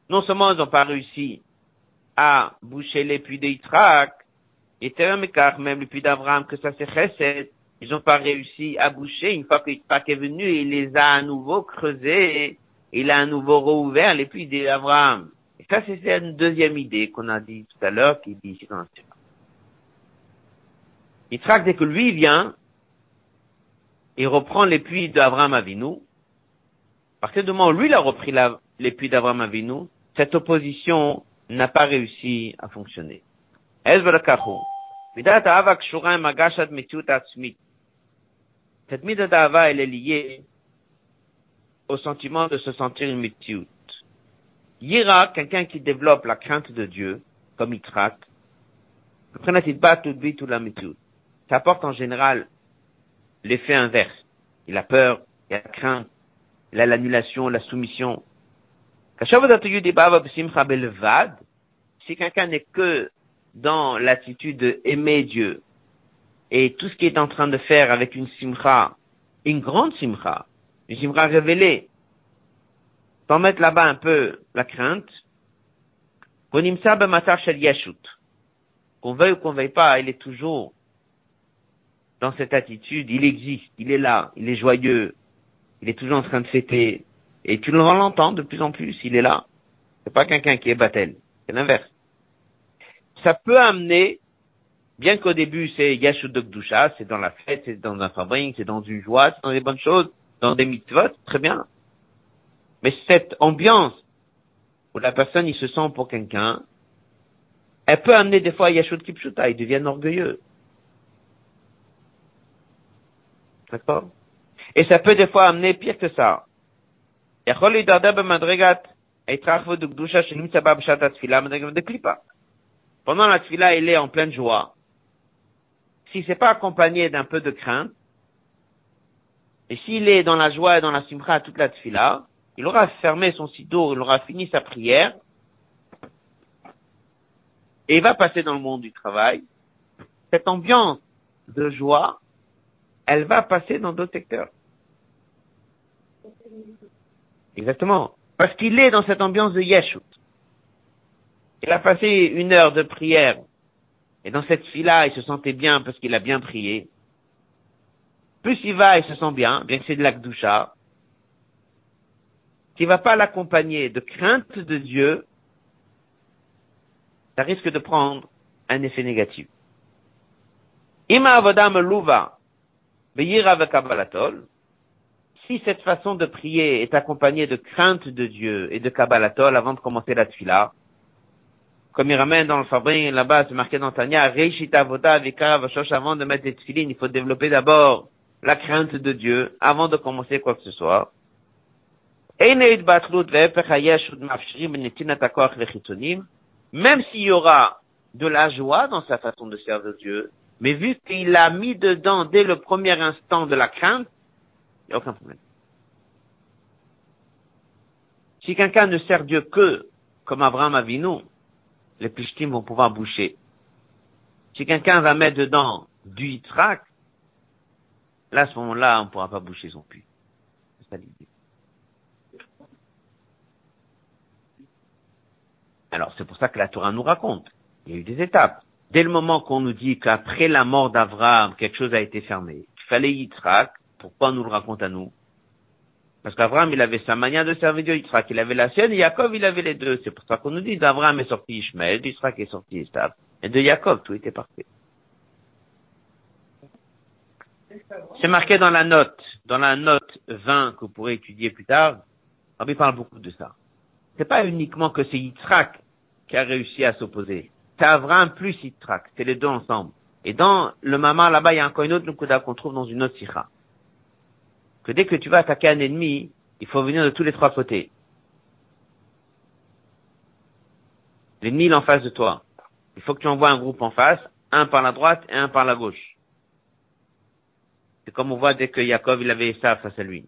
Non seulement ils n'ont pas réussi à boucher les puits d'Yitzhak, et même le puits d'Abraham, que ça c'est chesed, ils n'ont pas réussi à boucher. Une fois que Yitzhak est venu, il les a à nouveau creusés. Il a à nouveau rouvert les puits d'Abraham. Et ça, c'est une deuxième idée qu'on a dit tout à l'heure, qui dit ici dans le Yitzhak, dès que lui vient, il reprend les puits d'Abraham Avinu. À partir du moment où lui, il a repris les puits d'Abraham Avinu, cette opposition n'a pas réussi à fonctionner. Cette d'Ava, elle est liée au sentiment de se sentir une mitiout. Yira, quelqu'un qui développe la crainte de Dieu, comme Itrak, ça apporte en général l'effet inverse. Il a peur, il a la crainte, il a l'annulation, la soumission. Si quelqu'un n'est que dans l'attitude d'aimer Dieu, et tout ce qu'il est en train de faire avec une simcha, une grande simcha, une simcha révélée, pour mettre là-bas un peu la crainte, qu'on veuille ou qu'on veuille pas, il est toujours dans cette attitude, il existe, il est là, il est joyeux, il est toujours en train de fêter, et tu l'entends de plus en plus, il est là. C'est pas quelqu'un qui est battel, c'est l'inverse. Ça peut amener Bien qu'au début, c'est Yashud Gdusha, c'est dans la fête, c'est dans un fabrique, c'est dans une joie, c'est dans des bonnes choses, dans des mitzvot, très bien. Mais cette ambiance où la personne, il se sent pour quelqu'un, elle peut amener des fois Yashud Kipshuta, ils deviennent orgueilleux. D'accord? Et ça peut des fois amener pire que ça. Pendant la tfila, il est en pleine joie si c'est pas accompagné d'un peu de crainte, et s'il est dans la joie et dans la simcha toute la tfila, il aura fermé son sido, il aura fini sa prière, et il va passer dans le monde du travail. Cette ambiance de joie, elle va passer dans d'autres secteurs. Exactement. Parce qu'il est dans cette ambiance de Yeshut. Il a passé une heure de prière et dans cette fille-là, il se sentait bien parce qu'il a bien prié. Plus il va, il se sent bien, bien que c'est de l'akdoucha. Qui va pas l'accompagner de crainte de Dieu, ça risque de prendre un effet négatif. Si cette façon de prier est accompagnée de crainte de Dieu et de kabbalatol avant de commencer la tfila, comme il ramène dans le fabrique, là-bas, c'est marqué dans Tania, Vashosh, avant de mettre des tefilines, il faut développer d'abord la crainte de Dieu, avant de commencer quoi que ce soit. Même s'il y aura de la joie dans sa façon de servir Dieu, mais vu qu'il a mis dedans dès le premier instant de la crainte, il n'y a aucun problème. Si quelqu'un ne sert Dieu que comme Abraham Avinu, les plishtim vont pouvoir boucher. Si quelqu'un va mettre dedans du Yitzhak, là, à ce moment-là, on ne pourra pas boucher son puits. C'est ça l'idée. Alors, c'est pour ça que la Torah nous raconte. Il y a eu des étapes. Dès le moment qu'on nous dit qu'après la mort d'Abraham, quelque chose a été fermé, il fallait Yitzhak, pourquoi on nous le raconte à nous parce qu'Abraham, il avait sa manière de servir Dieu, Yitzhak, il avait la sienne, et Jacob, il avait les deux. C'est pour ça qu'on nous dit, d'Abraham est sorti Ishmael, d'Yitzhak est sorti Esav, et de Jacob, tout était parfait. C'est marqué dans la note, dans la note 20 que vous pourrez étudier plus tard. Rabbi parle beaucoup de ça. C'est pas uniquement que c'est Yitzhak qui a réussi à s'opposer. C'est Abraham plus Yitzhak. C'est les deux ensemble. Et dans le Mama, là-bas, il y a encore une autre Nukuda qu'on trouve dans une autre Sikha que dès que tu vas attaquer un ennemi, il faut venir de tous les trois côtés. L'ennemi est en face de toi. Il faut que tu envoies un groupe en face, un par la droite et un par la gauche. C'est comme on voit dès que Yaakov il avait ça face à lui.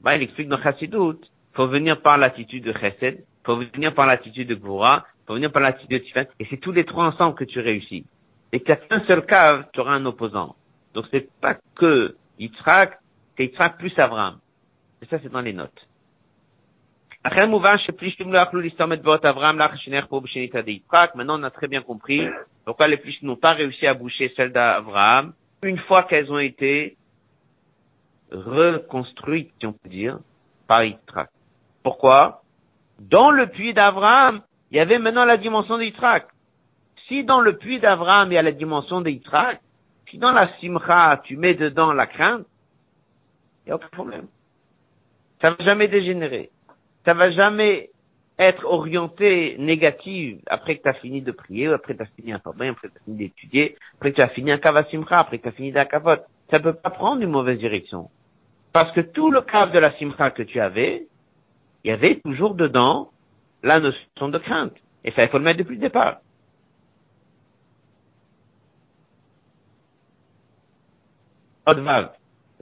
Bah, il explique dans Chassidut, faut venir par l'attitude de Chesed, faut venir par l'attitude de Goura, faut venir par l'attitude de Tifan, et c'est tous les trois ensemble que tu réussis. Et as qu'un seul cave, tu auras un opposant. Donc c'est pas que Yitzhak, Yitzhak plus Avram. Et ça, c'est dans les notes. Maintenant, on a très bien compris pourquoi les Plishtim n'ont pas réussi à boucher celles d'Abraham une fois qu'elles ont été reconstruites, si on peut dire, par Yitzhak. Pourquoi? Dans le puits d'Abraham, il y avait maintenant la dimension d'Yitzhak. Si dans le puits d'Abraham, il y a la dimension d'Yitzhak, si dans la simcha, tu mets dedans la crainte, il n'y a aucun problème. Ça va jamais dégénérer. Ça va jamais être orienté négatif après que tu as fini de prier, après que tu as fini un problème, après que tu as fini d'étudier, après que tu as fini un kavasimcha, après que tu as fini d'un kavot. Ça peut pas prendre une mauvaise direction. Parce que tout le cav de la simcha que tu avais, il y avait toujours dedans la notion de crainte. Et ça, il faut le mettre depuis le départ.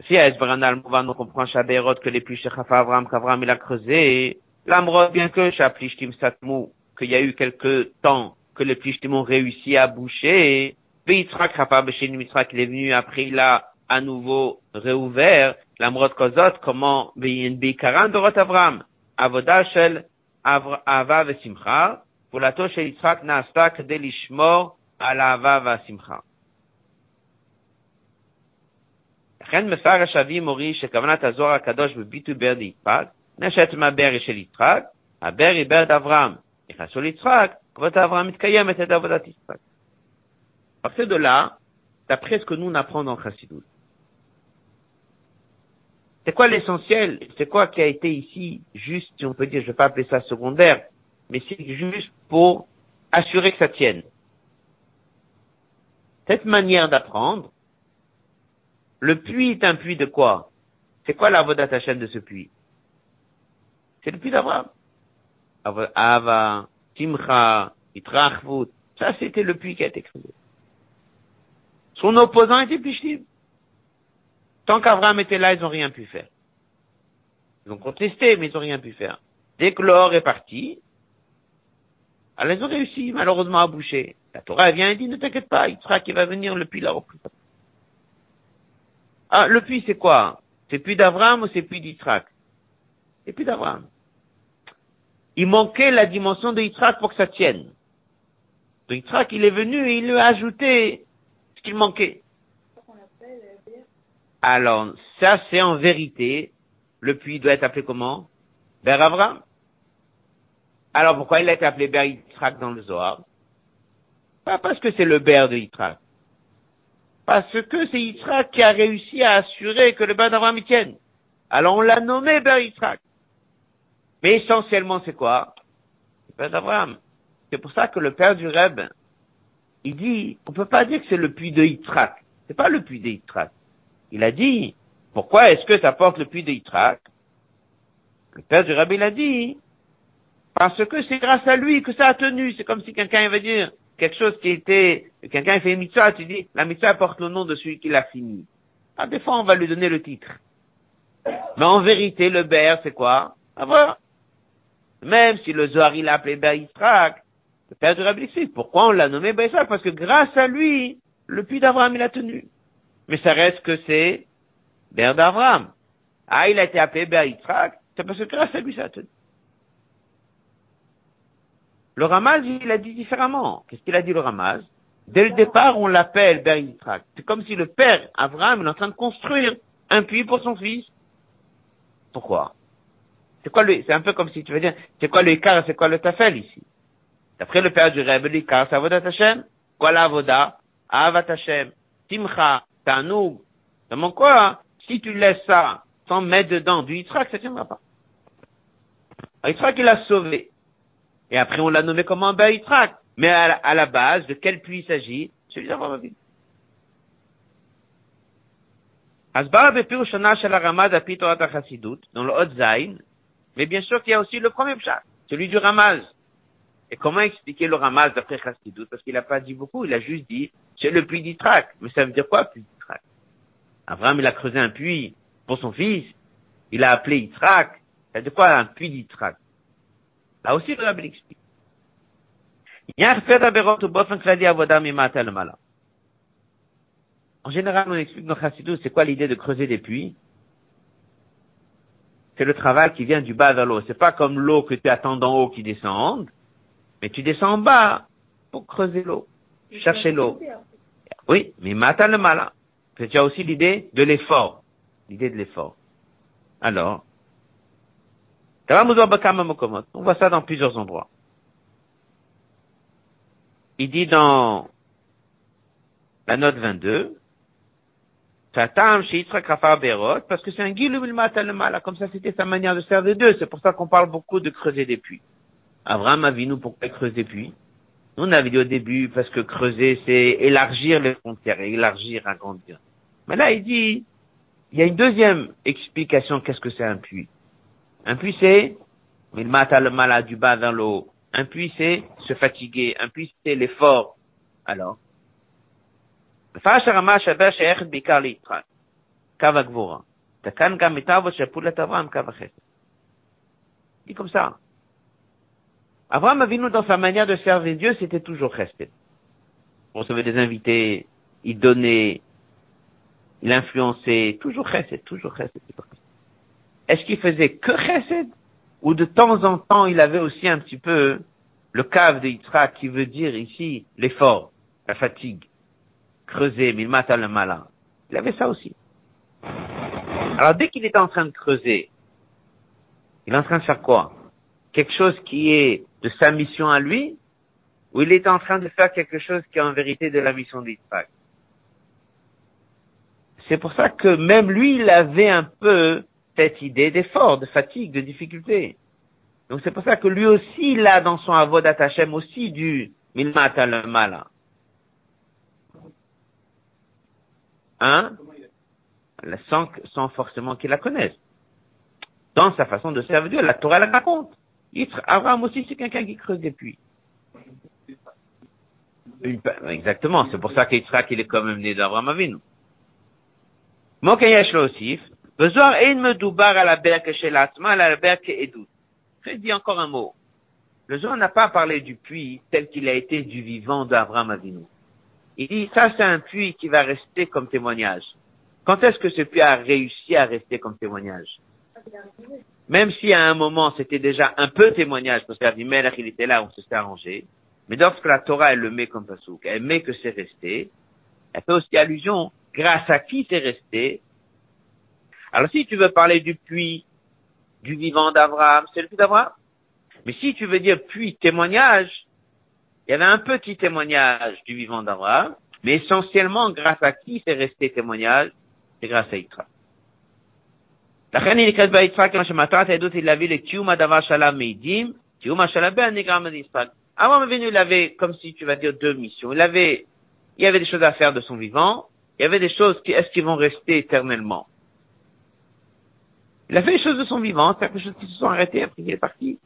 Si à Esbaranal Mouvan, on comprend Shaberot que les plus Avram, qu'Avram il a creusé, l'Amrod, bien que Shaplishtim Satmou, qu'il y a eu quelque temps que les Plishtim ont réussi à boucher, Yitzhak Chafa Beshin Yitzhak, il est venu après, il a à nouveau réouvert, l'Amrod Kozot, comment Bikaran Dorot Avram, Avoda Shel Ava Vesimcha, pour la toche Yitzhak Nasta Kedelishmor à la Ava Vesimcha. לכן מפרש אבי מורי שכוונת הזוהר הקדוש בביטוי בר ליצחק, נשת מהבר של יצחק, הבר היא ברד אברהם. נכנסו ליצחק, כבוד אברהם מתקיימת את עבודת יצחק. partir de là, d'après ce que nous on apprend dans Chassidut. C'est quoi l'essentiel C'est quoi qui a été ici juste, si on peut dire, je ne vais pas appeler ça secondaire, mais c'est juste pour assurer que ça tienne. Cette manière d'apprendre, le puits est un puits de quoi? C'est quoi la vodat de ce puits? C'est le puits d'Abraham. Ava, Timcha, Itrachvut, ça c'était le puits qui a été créé. Son opposant était Plishtim. Tant qu'Abraham était là, ils n'ont rien pu faire. Ils ont contesté, mais ils n'ont rien pu faire. Dès que l'or est parti, alors ils ont réussi malheureusement à boucher. La Torah vient et dit, ne t'inquiète pas, il sera qui va venir, le puits l'a repris. Ah, le puits, c'est quoi? C'est puits d'Abraham ou c'est puits d'Yitzhak C'est puits d'Abraham. Il manquait la dimension de Yitzhak pour que ça tienne. Donc Yitzhak, il est venu et il lui a ajouté ce qu'il manquait. Alors, ça, c'est en vérité, le puits doit être appelé comment? Ber Abraham. Alors, pourquoi il a été appelé Ber Yitzhak dans le Zohar? Pas parce que c'est le Ber de Yitzhak. Parce que c'est Yitzhak qui a réussi à assurer que le bain d'Abraham y tienne. Alors on l'a nommé Ber Yitzhak. Mais essentiellement c'est quoi? Le. C'est pour ça que le père du Reb, il dit, on peut pas dire que c'est le puits de Yitzhak. C'est pas le puits de Yitzhak. Il a dit, pourquoi est-ce que ça porte le puits de Yitzhak? Le père du Reb, il a dit, parce que c'est grâce à lui que ça a tenu. C'est comme si quelqu'un va dire quelque chose qui était, quelqu'un fait une mitzvah, tu dis, la mitzvah porte le nom de celui qui l'a fini. Ah, des fois, on va lui donner le titre. Mais en vérité, le Ber, c'est quoi? Ah, voilà. Même si le Zohar, il l'a appelé Ber Yisraak, le père du Rabbi Pourquoi on l'a nommé Ber Yisraak? Parce que grâce à lui, le puits d'Abraham, il a tenu. Mais ça reste que c'est Ber d'Abraham. Ah, il a été appelé Ber Yisraak, c'est parce que grâce à lui, ça a tenu. Le Ramaz, il a dit différemment. Qu'est-ce qu'il a dit le Ramaz Dès le départ, on l'appelle Ber. C'est comme si le père, Abraham, est en train de construire un puits pour son fils. Pourquoi? C'est quoi le, c'est un peu comme si tu veux dire, c'est quoi l'écart et c'est quoi le tafel ici? D'après le père du Rebbe, l'écart, c'est Avodat Hashem. Quoi la Avat Hashem. Timcha, Tanoug. Demande quoi? Si tu laisses ça sans mettre dedans du Yitzhak, ça tiendra pas. Yitzhak, il a sauvé. Et après, on l'a nommé comme un Ben Yitzhak. Mais à la, à la, base, de quel puits il s'agit? Celui d'Avraham Avinu. Dans le Hot Zain, mais bien sûr qu'il y a aussi le premier pshat, celui du Ramaz. Et comment expliquer le Ramaz d'après Chassidut Parce qu'il n'a pas dit beaucoup, il a juste dit, c'est le puits d'Itrak. Mais ça veut dire quoi, puits d'Itrak Abraham, il a creusé un puits pour son fils, il a appelé Itrak. Ça veut dire quoi, un puits d'Itrak Là aussi, le Rabbi l'explique. En général, on explique dans Chassidou, c'est quoi l'idée de creuser des puits? C'est le travail qui vient du bas vers l'eau. C'est pas comme l'eau que tu attends d'en haut qui descend, mais tu descends en bas pour creuser l'eau, chercher l'eau. Oui, mais matin le malin. Tu as aussi l'idée de l'effort. L'idée de l'effort. Alors, on voit ça dans plusieurs endroits. Il dit dans la note 22, parce que c'est un le comme ça c'était sa manière de faire des deux. C'est pour ça qu'on parle beaucoup de creuser des puits. Abraham a vu nous pourquoi creuser des puits. Nous, on avait dit au début, parce que creuser, c'est élargir les frontières, élargir, agrandir. Mais là, il dit, il y a une deuxième explication, qu'est-ce que c'est un puits? Un puits, c'est, il mata le mal du bas dans l'eau. Un puits, c'est se fatiguer. Un puits, c'est l'effort. Alors, dit comme ça. Abraham nous dans sa manière de servir Dieu, c'était toujours resté. On recevait des invités, il donnait, il influençait, toujours resté, toujours resté, Est-ce qu'il faisait que chesed? Ou de temps en temps, il avait aussi un petit peu le cave de Yitzhak qui veut dire ici l'effort, la fatigue creuser, mais il mata le malin. Il avait ça aussi. Alors dès qu'il est en train de creuser, il est en train de faire quoi? Quelque chose qui est de sa mission à lui, ou il est en train de faire quelque chose qui est en vérité de la mission d'Israël C'est pour ça que même lui, il avait un peu cette idée d'effort, de fatigue, de difficulté. Donc c'est pour ça que lui aussi, a dans son avodat Hashem aussi du milmata le malin. Hein sans, forcément qu'il la connaisse. Dans sa façon de servir Dieu, la Torah la raconte. Abraham aussi, c'est quelqu'un qui creuse des puits. exactement, c'est pour ça qu'Yitzhak, il est quand même né d'Abraham Avinu. Mokayesh lo Je dis encore un mot. Le Zohar n'a pas parlé du puits tel qu'il a été du vivant d'Abraham Avinu. Il dit, ça c'est un puits qui va rester comme témoignage. Quand est-ce que ce puits a réussi à rester comme témoignage? Même si à un moment c'était déjà un peu témoignage, parce qu'Avimelech il était là, on se s'est arrangé, mais lorsque la Torah elle le met comme pasouk, elle met que c'est resté, elle fait aussi allusion grâce à qui c'est resté. Alors si tu veux parler du puits du vivant d'Abraham, c'est le puits d'Abraham. Mais si tu veux dire puits témoignage, il y avait un petit témoignage du vivant d'Abraham, mais essentiellement grâce à qui c'est resté témoignage C'est grâce à Yitzhak. לכן היא נקראת ביצחק, כיוון שמטרת העדות היא להביא לקיום הדבר שעליו מעידים, קיום השלב בין נגרם ליצחק. Avant venu, il avait, comme si tu vas dire, deux missions. Il avait, il y avait des choses à faire de son vivant. Il y avait des choses qui, est-ce qu'ils vont rester éternellement? Il a fait les choses de son vivant, certaines choses qui se sont arrêtées, après il est parti.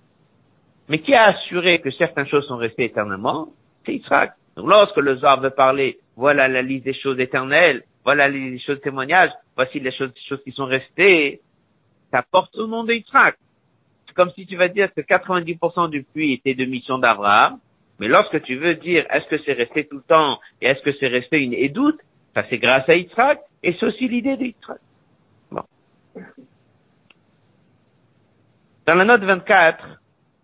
Mais qui a assuré que certaines choses sont restées éternellement? C'est Israël. Donc lorsque le Zohar veut parler, voilà la liste des choses éternelles, voilà les choses témoignages, voici les choses, choses qui sont restées, ça porte au nom d'Israël. C'est comme si tu vas dire que 90% du puits était de mission d'Abraham, mais lorsque tu veux dire est-ce que c'est resté tout le temps et est-ce que c'est resté une édoute, ça c'est grâce à Yitzhak et c'est aussi l'idée d'Yitzhak. Bon. Dans la note 24,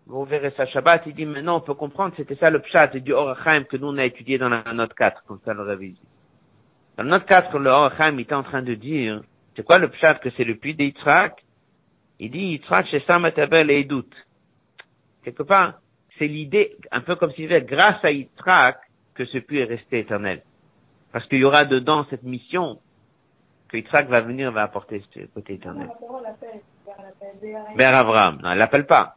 vous verrez ça Shabbat, il dit maintenant on peut comprendre c'était ça le pshat du Orachaim que nous on a étudié dans la note 4, comme ça le révise. Dans la note 4, le Orachaim était en train de dire, c'est quoi le pshat que c'est le puits d'Yitzhak Il dit Yitzhak chez Samatabel et doute. Quelque part, c'est l'idée, un peu comme s'il disait, grâce à Yitzhak, que ce puits est resté éternel. Parce qu'il y aura dedans cette mission que Yitzhak va venir va apporter ce côté éternel. Ber Avram. Non, elle l'appelle pas.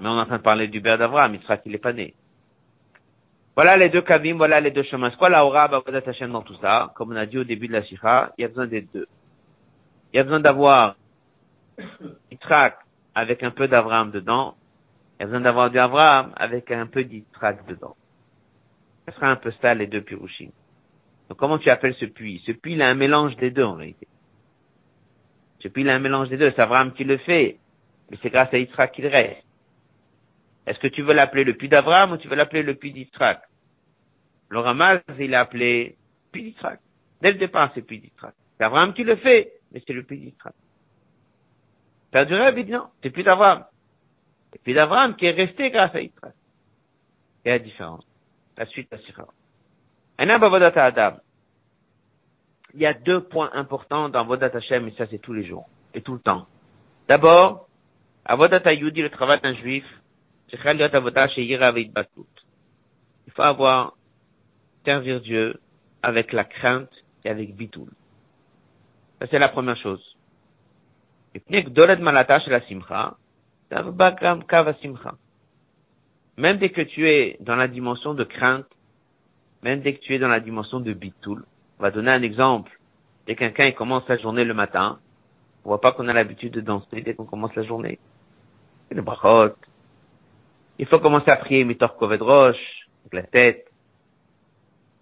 Mais on est en train de parler du Ber d'Avram. Il est pas né. Voilà les deux kavim, voilà les deux chemins. Quoi la aura dans tout ça? Comme on a dit au début de la Sikha, il y a besoin des deux. Il y a besoin d'avoir Yitzhak avec un peu d'Avram dedans. Il y a besoin d'avoir du Avram avec un peu d'Yitzhak dedans. Ce sera un peu ça les deux pirushim. Donc comment tu appelles ce puits? Ce puits, il a un mélange des deux en réalité. Ce puits, il a un mélange des deux. C'est Avram qui le fait. Mais c'est grâce à Yitzhak qu'il reste. Est-ce que tu veux l'appeler le puits d'Avram ou tu veux l'appeler le puits d'Yitzhak? Le Ramaz, il l'a appelé puits d'Yitzhak. Dès le départ, c'est puits d'Yitzhak. C'est Avram qui le fait, mais c'est le puits d'Yitzhak. Père du Rebbe, dit non, c'est puits d'Avram. C'est puits d'Avram qui est resté grâce à Yitzhak. Et la différence. La suite, la différence. Adam. Il y a deux points importants dans Vodat Hashem, et ça c'est tous les jours, et tout le temps. D'abord, à Vodat Yudi, le travail d'un juif, il faut avoir, servir Dieu avec la crainte et avec bitoul. Ça c'est la première chose. Même dès que tu es dans la dimension de crainte, même dès que tu es dans la dimension de bitoul, on va donner un exemple. Dès que quelqu'un commence sa journée le matin, on voit pas qu'on a l'habitude de danser dès qu'on commence la journée. C'est le. Il faut commencer à prier mitor koved roche, avec la tête.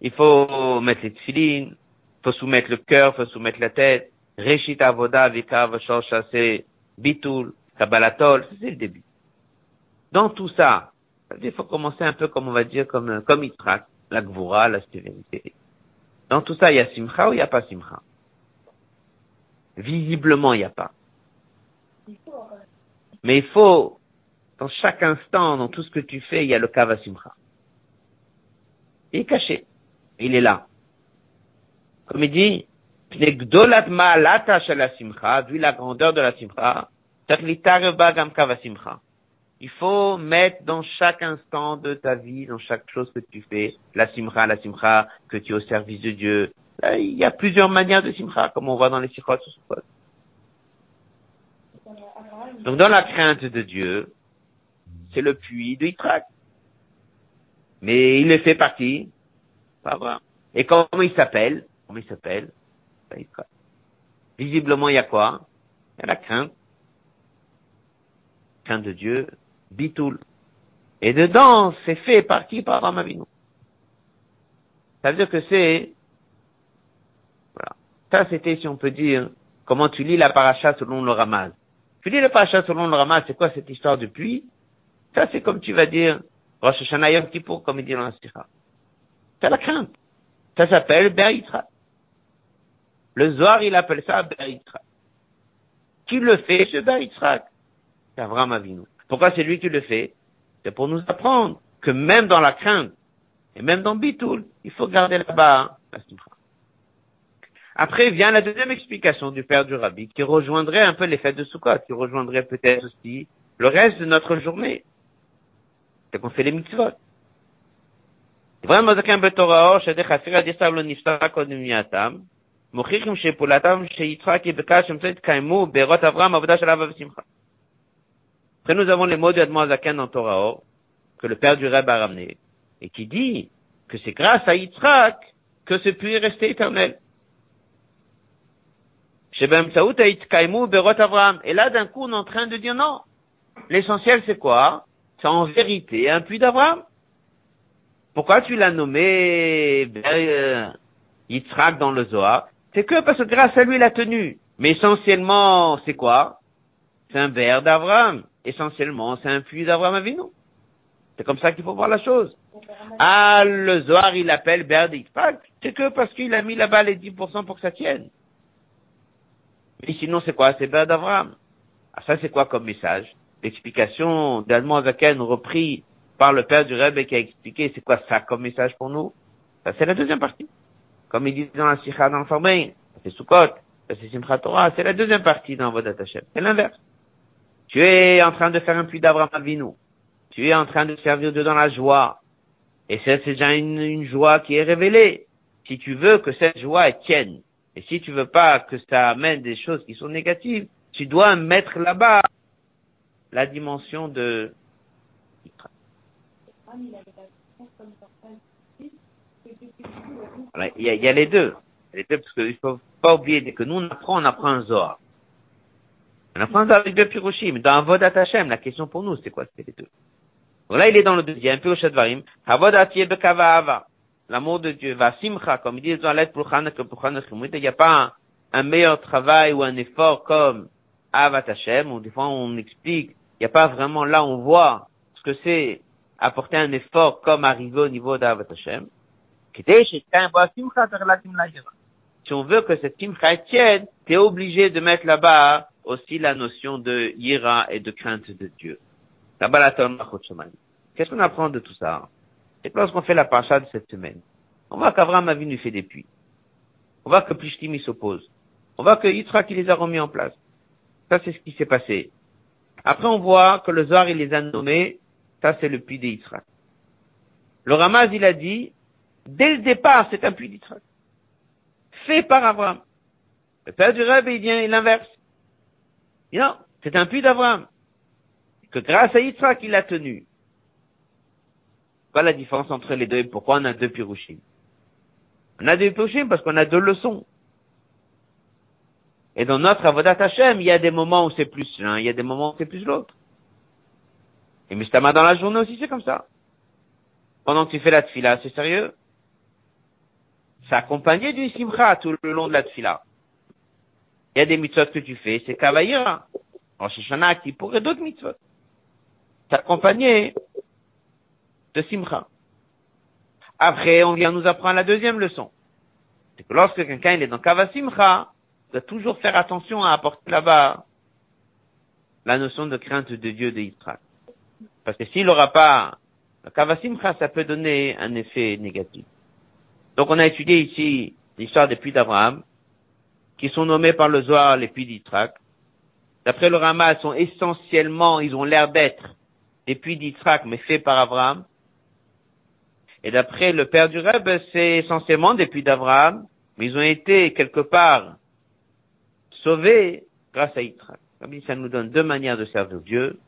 Il faut mettre les tefilines, il faut soumettre le cœur, il faut soumettre la tête. Reshit avoda vika vashor chassé, bitul, kabbalatol, c'est le début. Dans tout ça, il faut commencer un peu comme on va dire, comme, comme Yitzhak la gvura, la sévérité. Dans tout ça, il y a simcha ou il n'y a pas simcha? Visiblement, il n'y a pas. Mais il faut, dans chaque instant, dans tout ce que tu fais, il y a le kava simcha. Il est caché. Il est là. Comme il dit, vu la grandeur de la simcha. Il faut mettre dans chaque instant de ta vie, dans chaque chose que tu fais, la simcha, la simcha, que tu es au service de Dieu. il y a plusieurs manières de simcha, comme on voit dans les sikhot Donc dans la crainte de Dieu, c'est le puits de Yitzhak. Mais il est fait partie, pas vrai. Et comment il s'appelle? Comment il s'appelle? Visiblement, il y a quoi? Il y a la crainte. Crainte de Dieu, Bitoul. Et dedans, c'est fait par qui Par Ramavinu. Ça veut dire que c'est, voilà. Ça, c'était, si on peut dire, comment tu lis la paracha selon le Ramaz. Tu lis la paracha selon le Ramaz, c'est quoi cette histoire de puits Ça, c'est comme tu vas dire, Rosh Hashanah Yom comme il dit dans la Sikha. C'est la crainte. Ça s'appelle Be'itra. Le Zohar, il appelle ça Be'itra. Qui le fait, ce Be'itra C'est Avram Avinu. Pourquoi c'est lui qui le fait? C'est pour nous apprendre que même dans la crainte, et même dans Bitoul, il faut garder là-bas. Après vient la deuxième explication du père du rabbi, qui rejoindrait un peu les fêtes de Sukkot, qui rejoindrait peut-être aussi le reste de notre journée. C'est qu'on fait les mitzvot. Après, nous avons les mots du Admoazaken dans Torah que le père du Rebbe a ramené, et qui dit que c'est grâce à Yitzhak que ce puits est resté éternel. Et là, d'un coup, on est en train de dire non. L'essentiel, c'est quoi? C'est en vérité un puits d'Abraham. Pourquoi tu l'as nommé euh, Yitzhak dans le Zohar? C'est que parce que grâce à lui, il a tenu. Mais essentiellement, c'est quoi? C'est un verre d'Abraham. Essentiellement, c'est un puits d'Abraham Avinu. C'est comme ça qu'il faut voir la chose. Ah, le Zohar, il appelle Ber d'Yitzhak. C'est que parce qu'il a mis là-bas les 10% pour que ça tienne. Mais sinon, c'est quoi? C'est Ber d'Abraham. Ah, ça, c'est quoi comme message? L'explication d'Alman Zaken repris par le père du Rebbe qui a expliqué c'est quoi ça comme message pour nous? Ça, c'est la deuxième partie. Comme il dit dans la Sikha dans le c'est Sukkot, c'est Simchat Torah, c'est la deuxième partie dans votre Hashem. C'est l'inverse. Tu es en train de faire un puits d'Abraham Avinu. Tu es en train de servir Dieu dans la joie. Et c'est déjà une, une, joie qui est révélée. Si tu veux que cette joie tienne, et si tu veux pas que ça amène des choses qui sont négatives, tu dois mettre là-bas la dimension de il, y a, il y a les deux. Les deux, parce faut pas oublier que nous, on apprend, on apprend un Zohar. On apprend avec deux Piroshim. Dans Avodat Hashem, la question pour nous, c'est quoi C'était les deux? Donc là, il est dans le deuxième, Piroshat Varim. Avodat Bekava Ava. L'amour de Dieu. Va Simcha, comme il dit dans l'aide pour que pour Il n'y a pas un, meilleur travail ou un effort comme Avat Hashem, ou des fois on explique, il n'y a pas vraiment là, on voit ce que c'est apporter un effort comme arriver au niveau d'Avat Hashem. Si on veut que cette simcha tienne, tu es obligé de mettre là-bas aussi la notion de yira et de crainte de Dieu. Qu'est-ce qu'on apprend de tout ça C'est que lorsqu'on fait la parcha de cette semaine, on voit qu'Abraham nous fait des puits. On voit que Plishtim s'oppose. On voit que Yitzhak il les a remis en place. Ça, c'est ce qui s'est passé. Après, on voit que le Zohar, il les a nommés. Ça, c'est le puits d'Israël. Le Ramaz, il a dit, dès le départ, c'est un puits d'Israël. Fait par Abraham. Le père du Rebbe, il vient, il l'inverse. Non, c'est un puits d'Abraham. Que grâce à Yitzhak, il l'a tenu. Voilà la différence entre les deux pourquoi on a deux pirushim? On a deux pirushim parce qu'on a deux leçons. Et dans notre Avodat Hashem, il y a des moments où c'est plus l'un, il y a des moments où c'est plus l'autre. Et Mistama dans la journée aussi, c'est comme ça. Pendant que tu fais la tfila, c'est sérieux? C'est accompagné du simcha tout le long de la tfila. Il y a des mitzvot que tu fais, c'est kavaïra. En Shoshana, qui pourrait d'autres mitzvot. C'est accompagné de simcha. Après, on vient nous apprendre la deuxième leçon. C'est que lorsque quelqu'un est dans kava simcha, doit toujours faire attention à apporter là-bas la notion de crainte de Dieu de Israël. Parce que s'il n'aura pas le kavasimcha, ça peut donner un effet négatif. Donc on a étudié ici l'histoire des puits d'Abraham, qui sont nommés par le Zohar les puits d'Israël. D'après le Rama, ils sont essentiellement, ils ont l'air d'être des puits d'Israël, mais faits par Abraham. Et d'après le père du Reb, c'est essentiellement des puits d'Abraham, mais ils ont été quelque part sauvé grâce à. Comme ça nous donne deux manières de servir Dieu.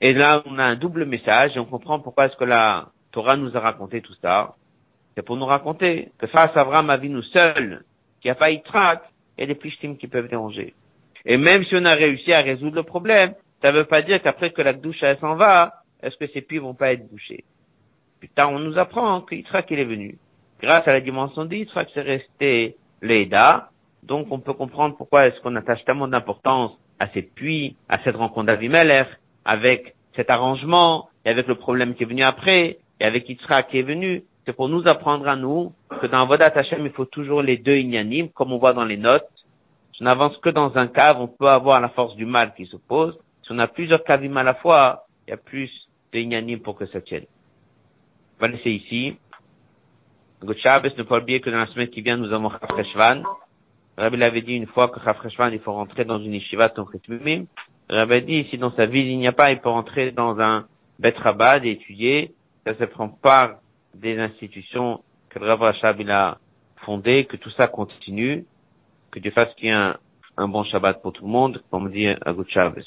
Et là, on a un double message et on comprend pourquoi est-ce que la Torah nous a raconté tout ça. C'est pour nous raconter que face à Abraham nous seul, qui a pas Yitzhak, il y a des plishtim qui peuvent déranger. Et même si on a réussi à résoudre le problème, ça ne veut pas dire qu'après que la douche s'en va, est-ce que ces puits vont pas être bouchés. Plus tard, on nous apprend que Yitzhak il est venu. Grâce à la dimension de Yitzhak, c'est resté l'Eda, donc on peut comprendre pourquoi est-ce qu'on attache tellement d'importance à ces puits, à cette rencontre d'Avimelech, avec cet arrangement, et avec le problème qui est venu après, et avec Yitzhak qui est venu. C'est pour nous apprendre à nous que dans Vodat Hashem, il faut toujours les deux inanimes, comme on voit dans les notes. Si on n'avance que dans un cave, on peut avoir la force du mal qui s'oppose. Si on a plusieurs cavim à la fois, il y a plus de inanimes pour que ça tienne. On va laisser ici. Good ne pas oublier que dans la semaine qui vient, nous avons Chafreshvan. Rabbi l'avait dit une fois que Chafreshvan, il faut rentrer dans une yeshiva Tomchet Mimim. Rabbi dit, si dans sa vie il n'y a pas, il peut rentrer dans un Bet Rabad et étudier. Ça se prend part des institutions que le Rav Rachab il a fondées, que tout ça continue, que Dieu fasse qu'il y ait un, bon Shabbat pour tout le monde, comme dit Agut Shabbos.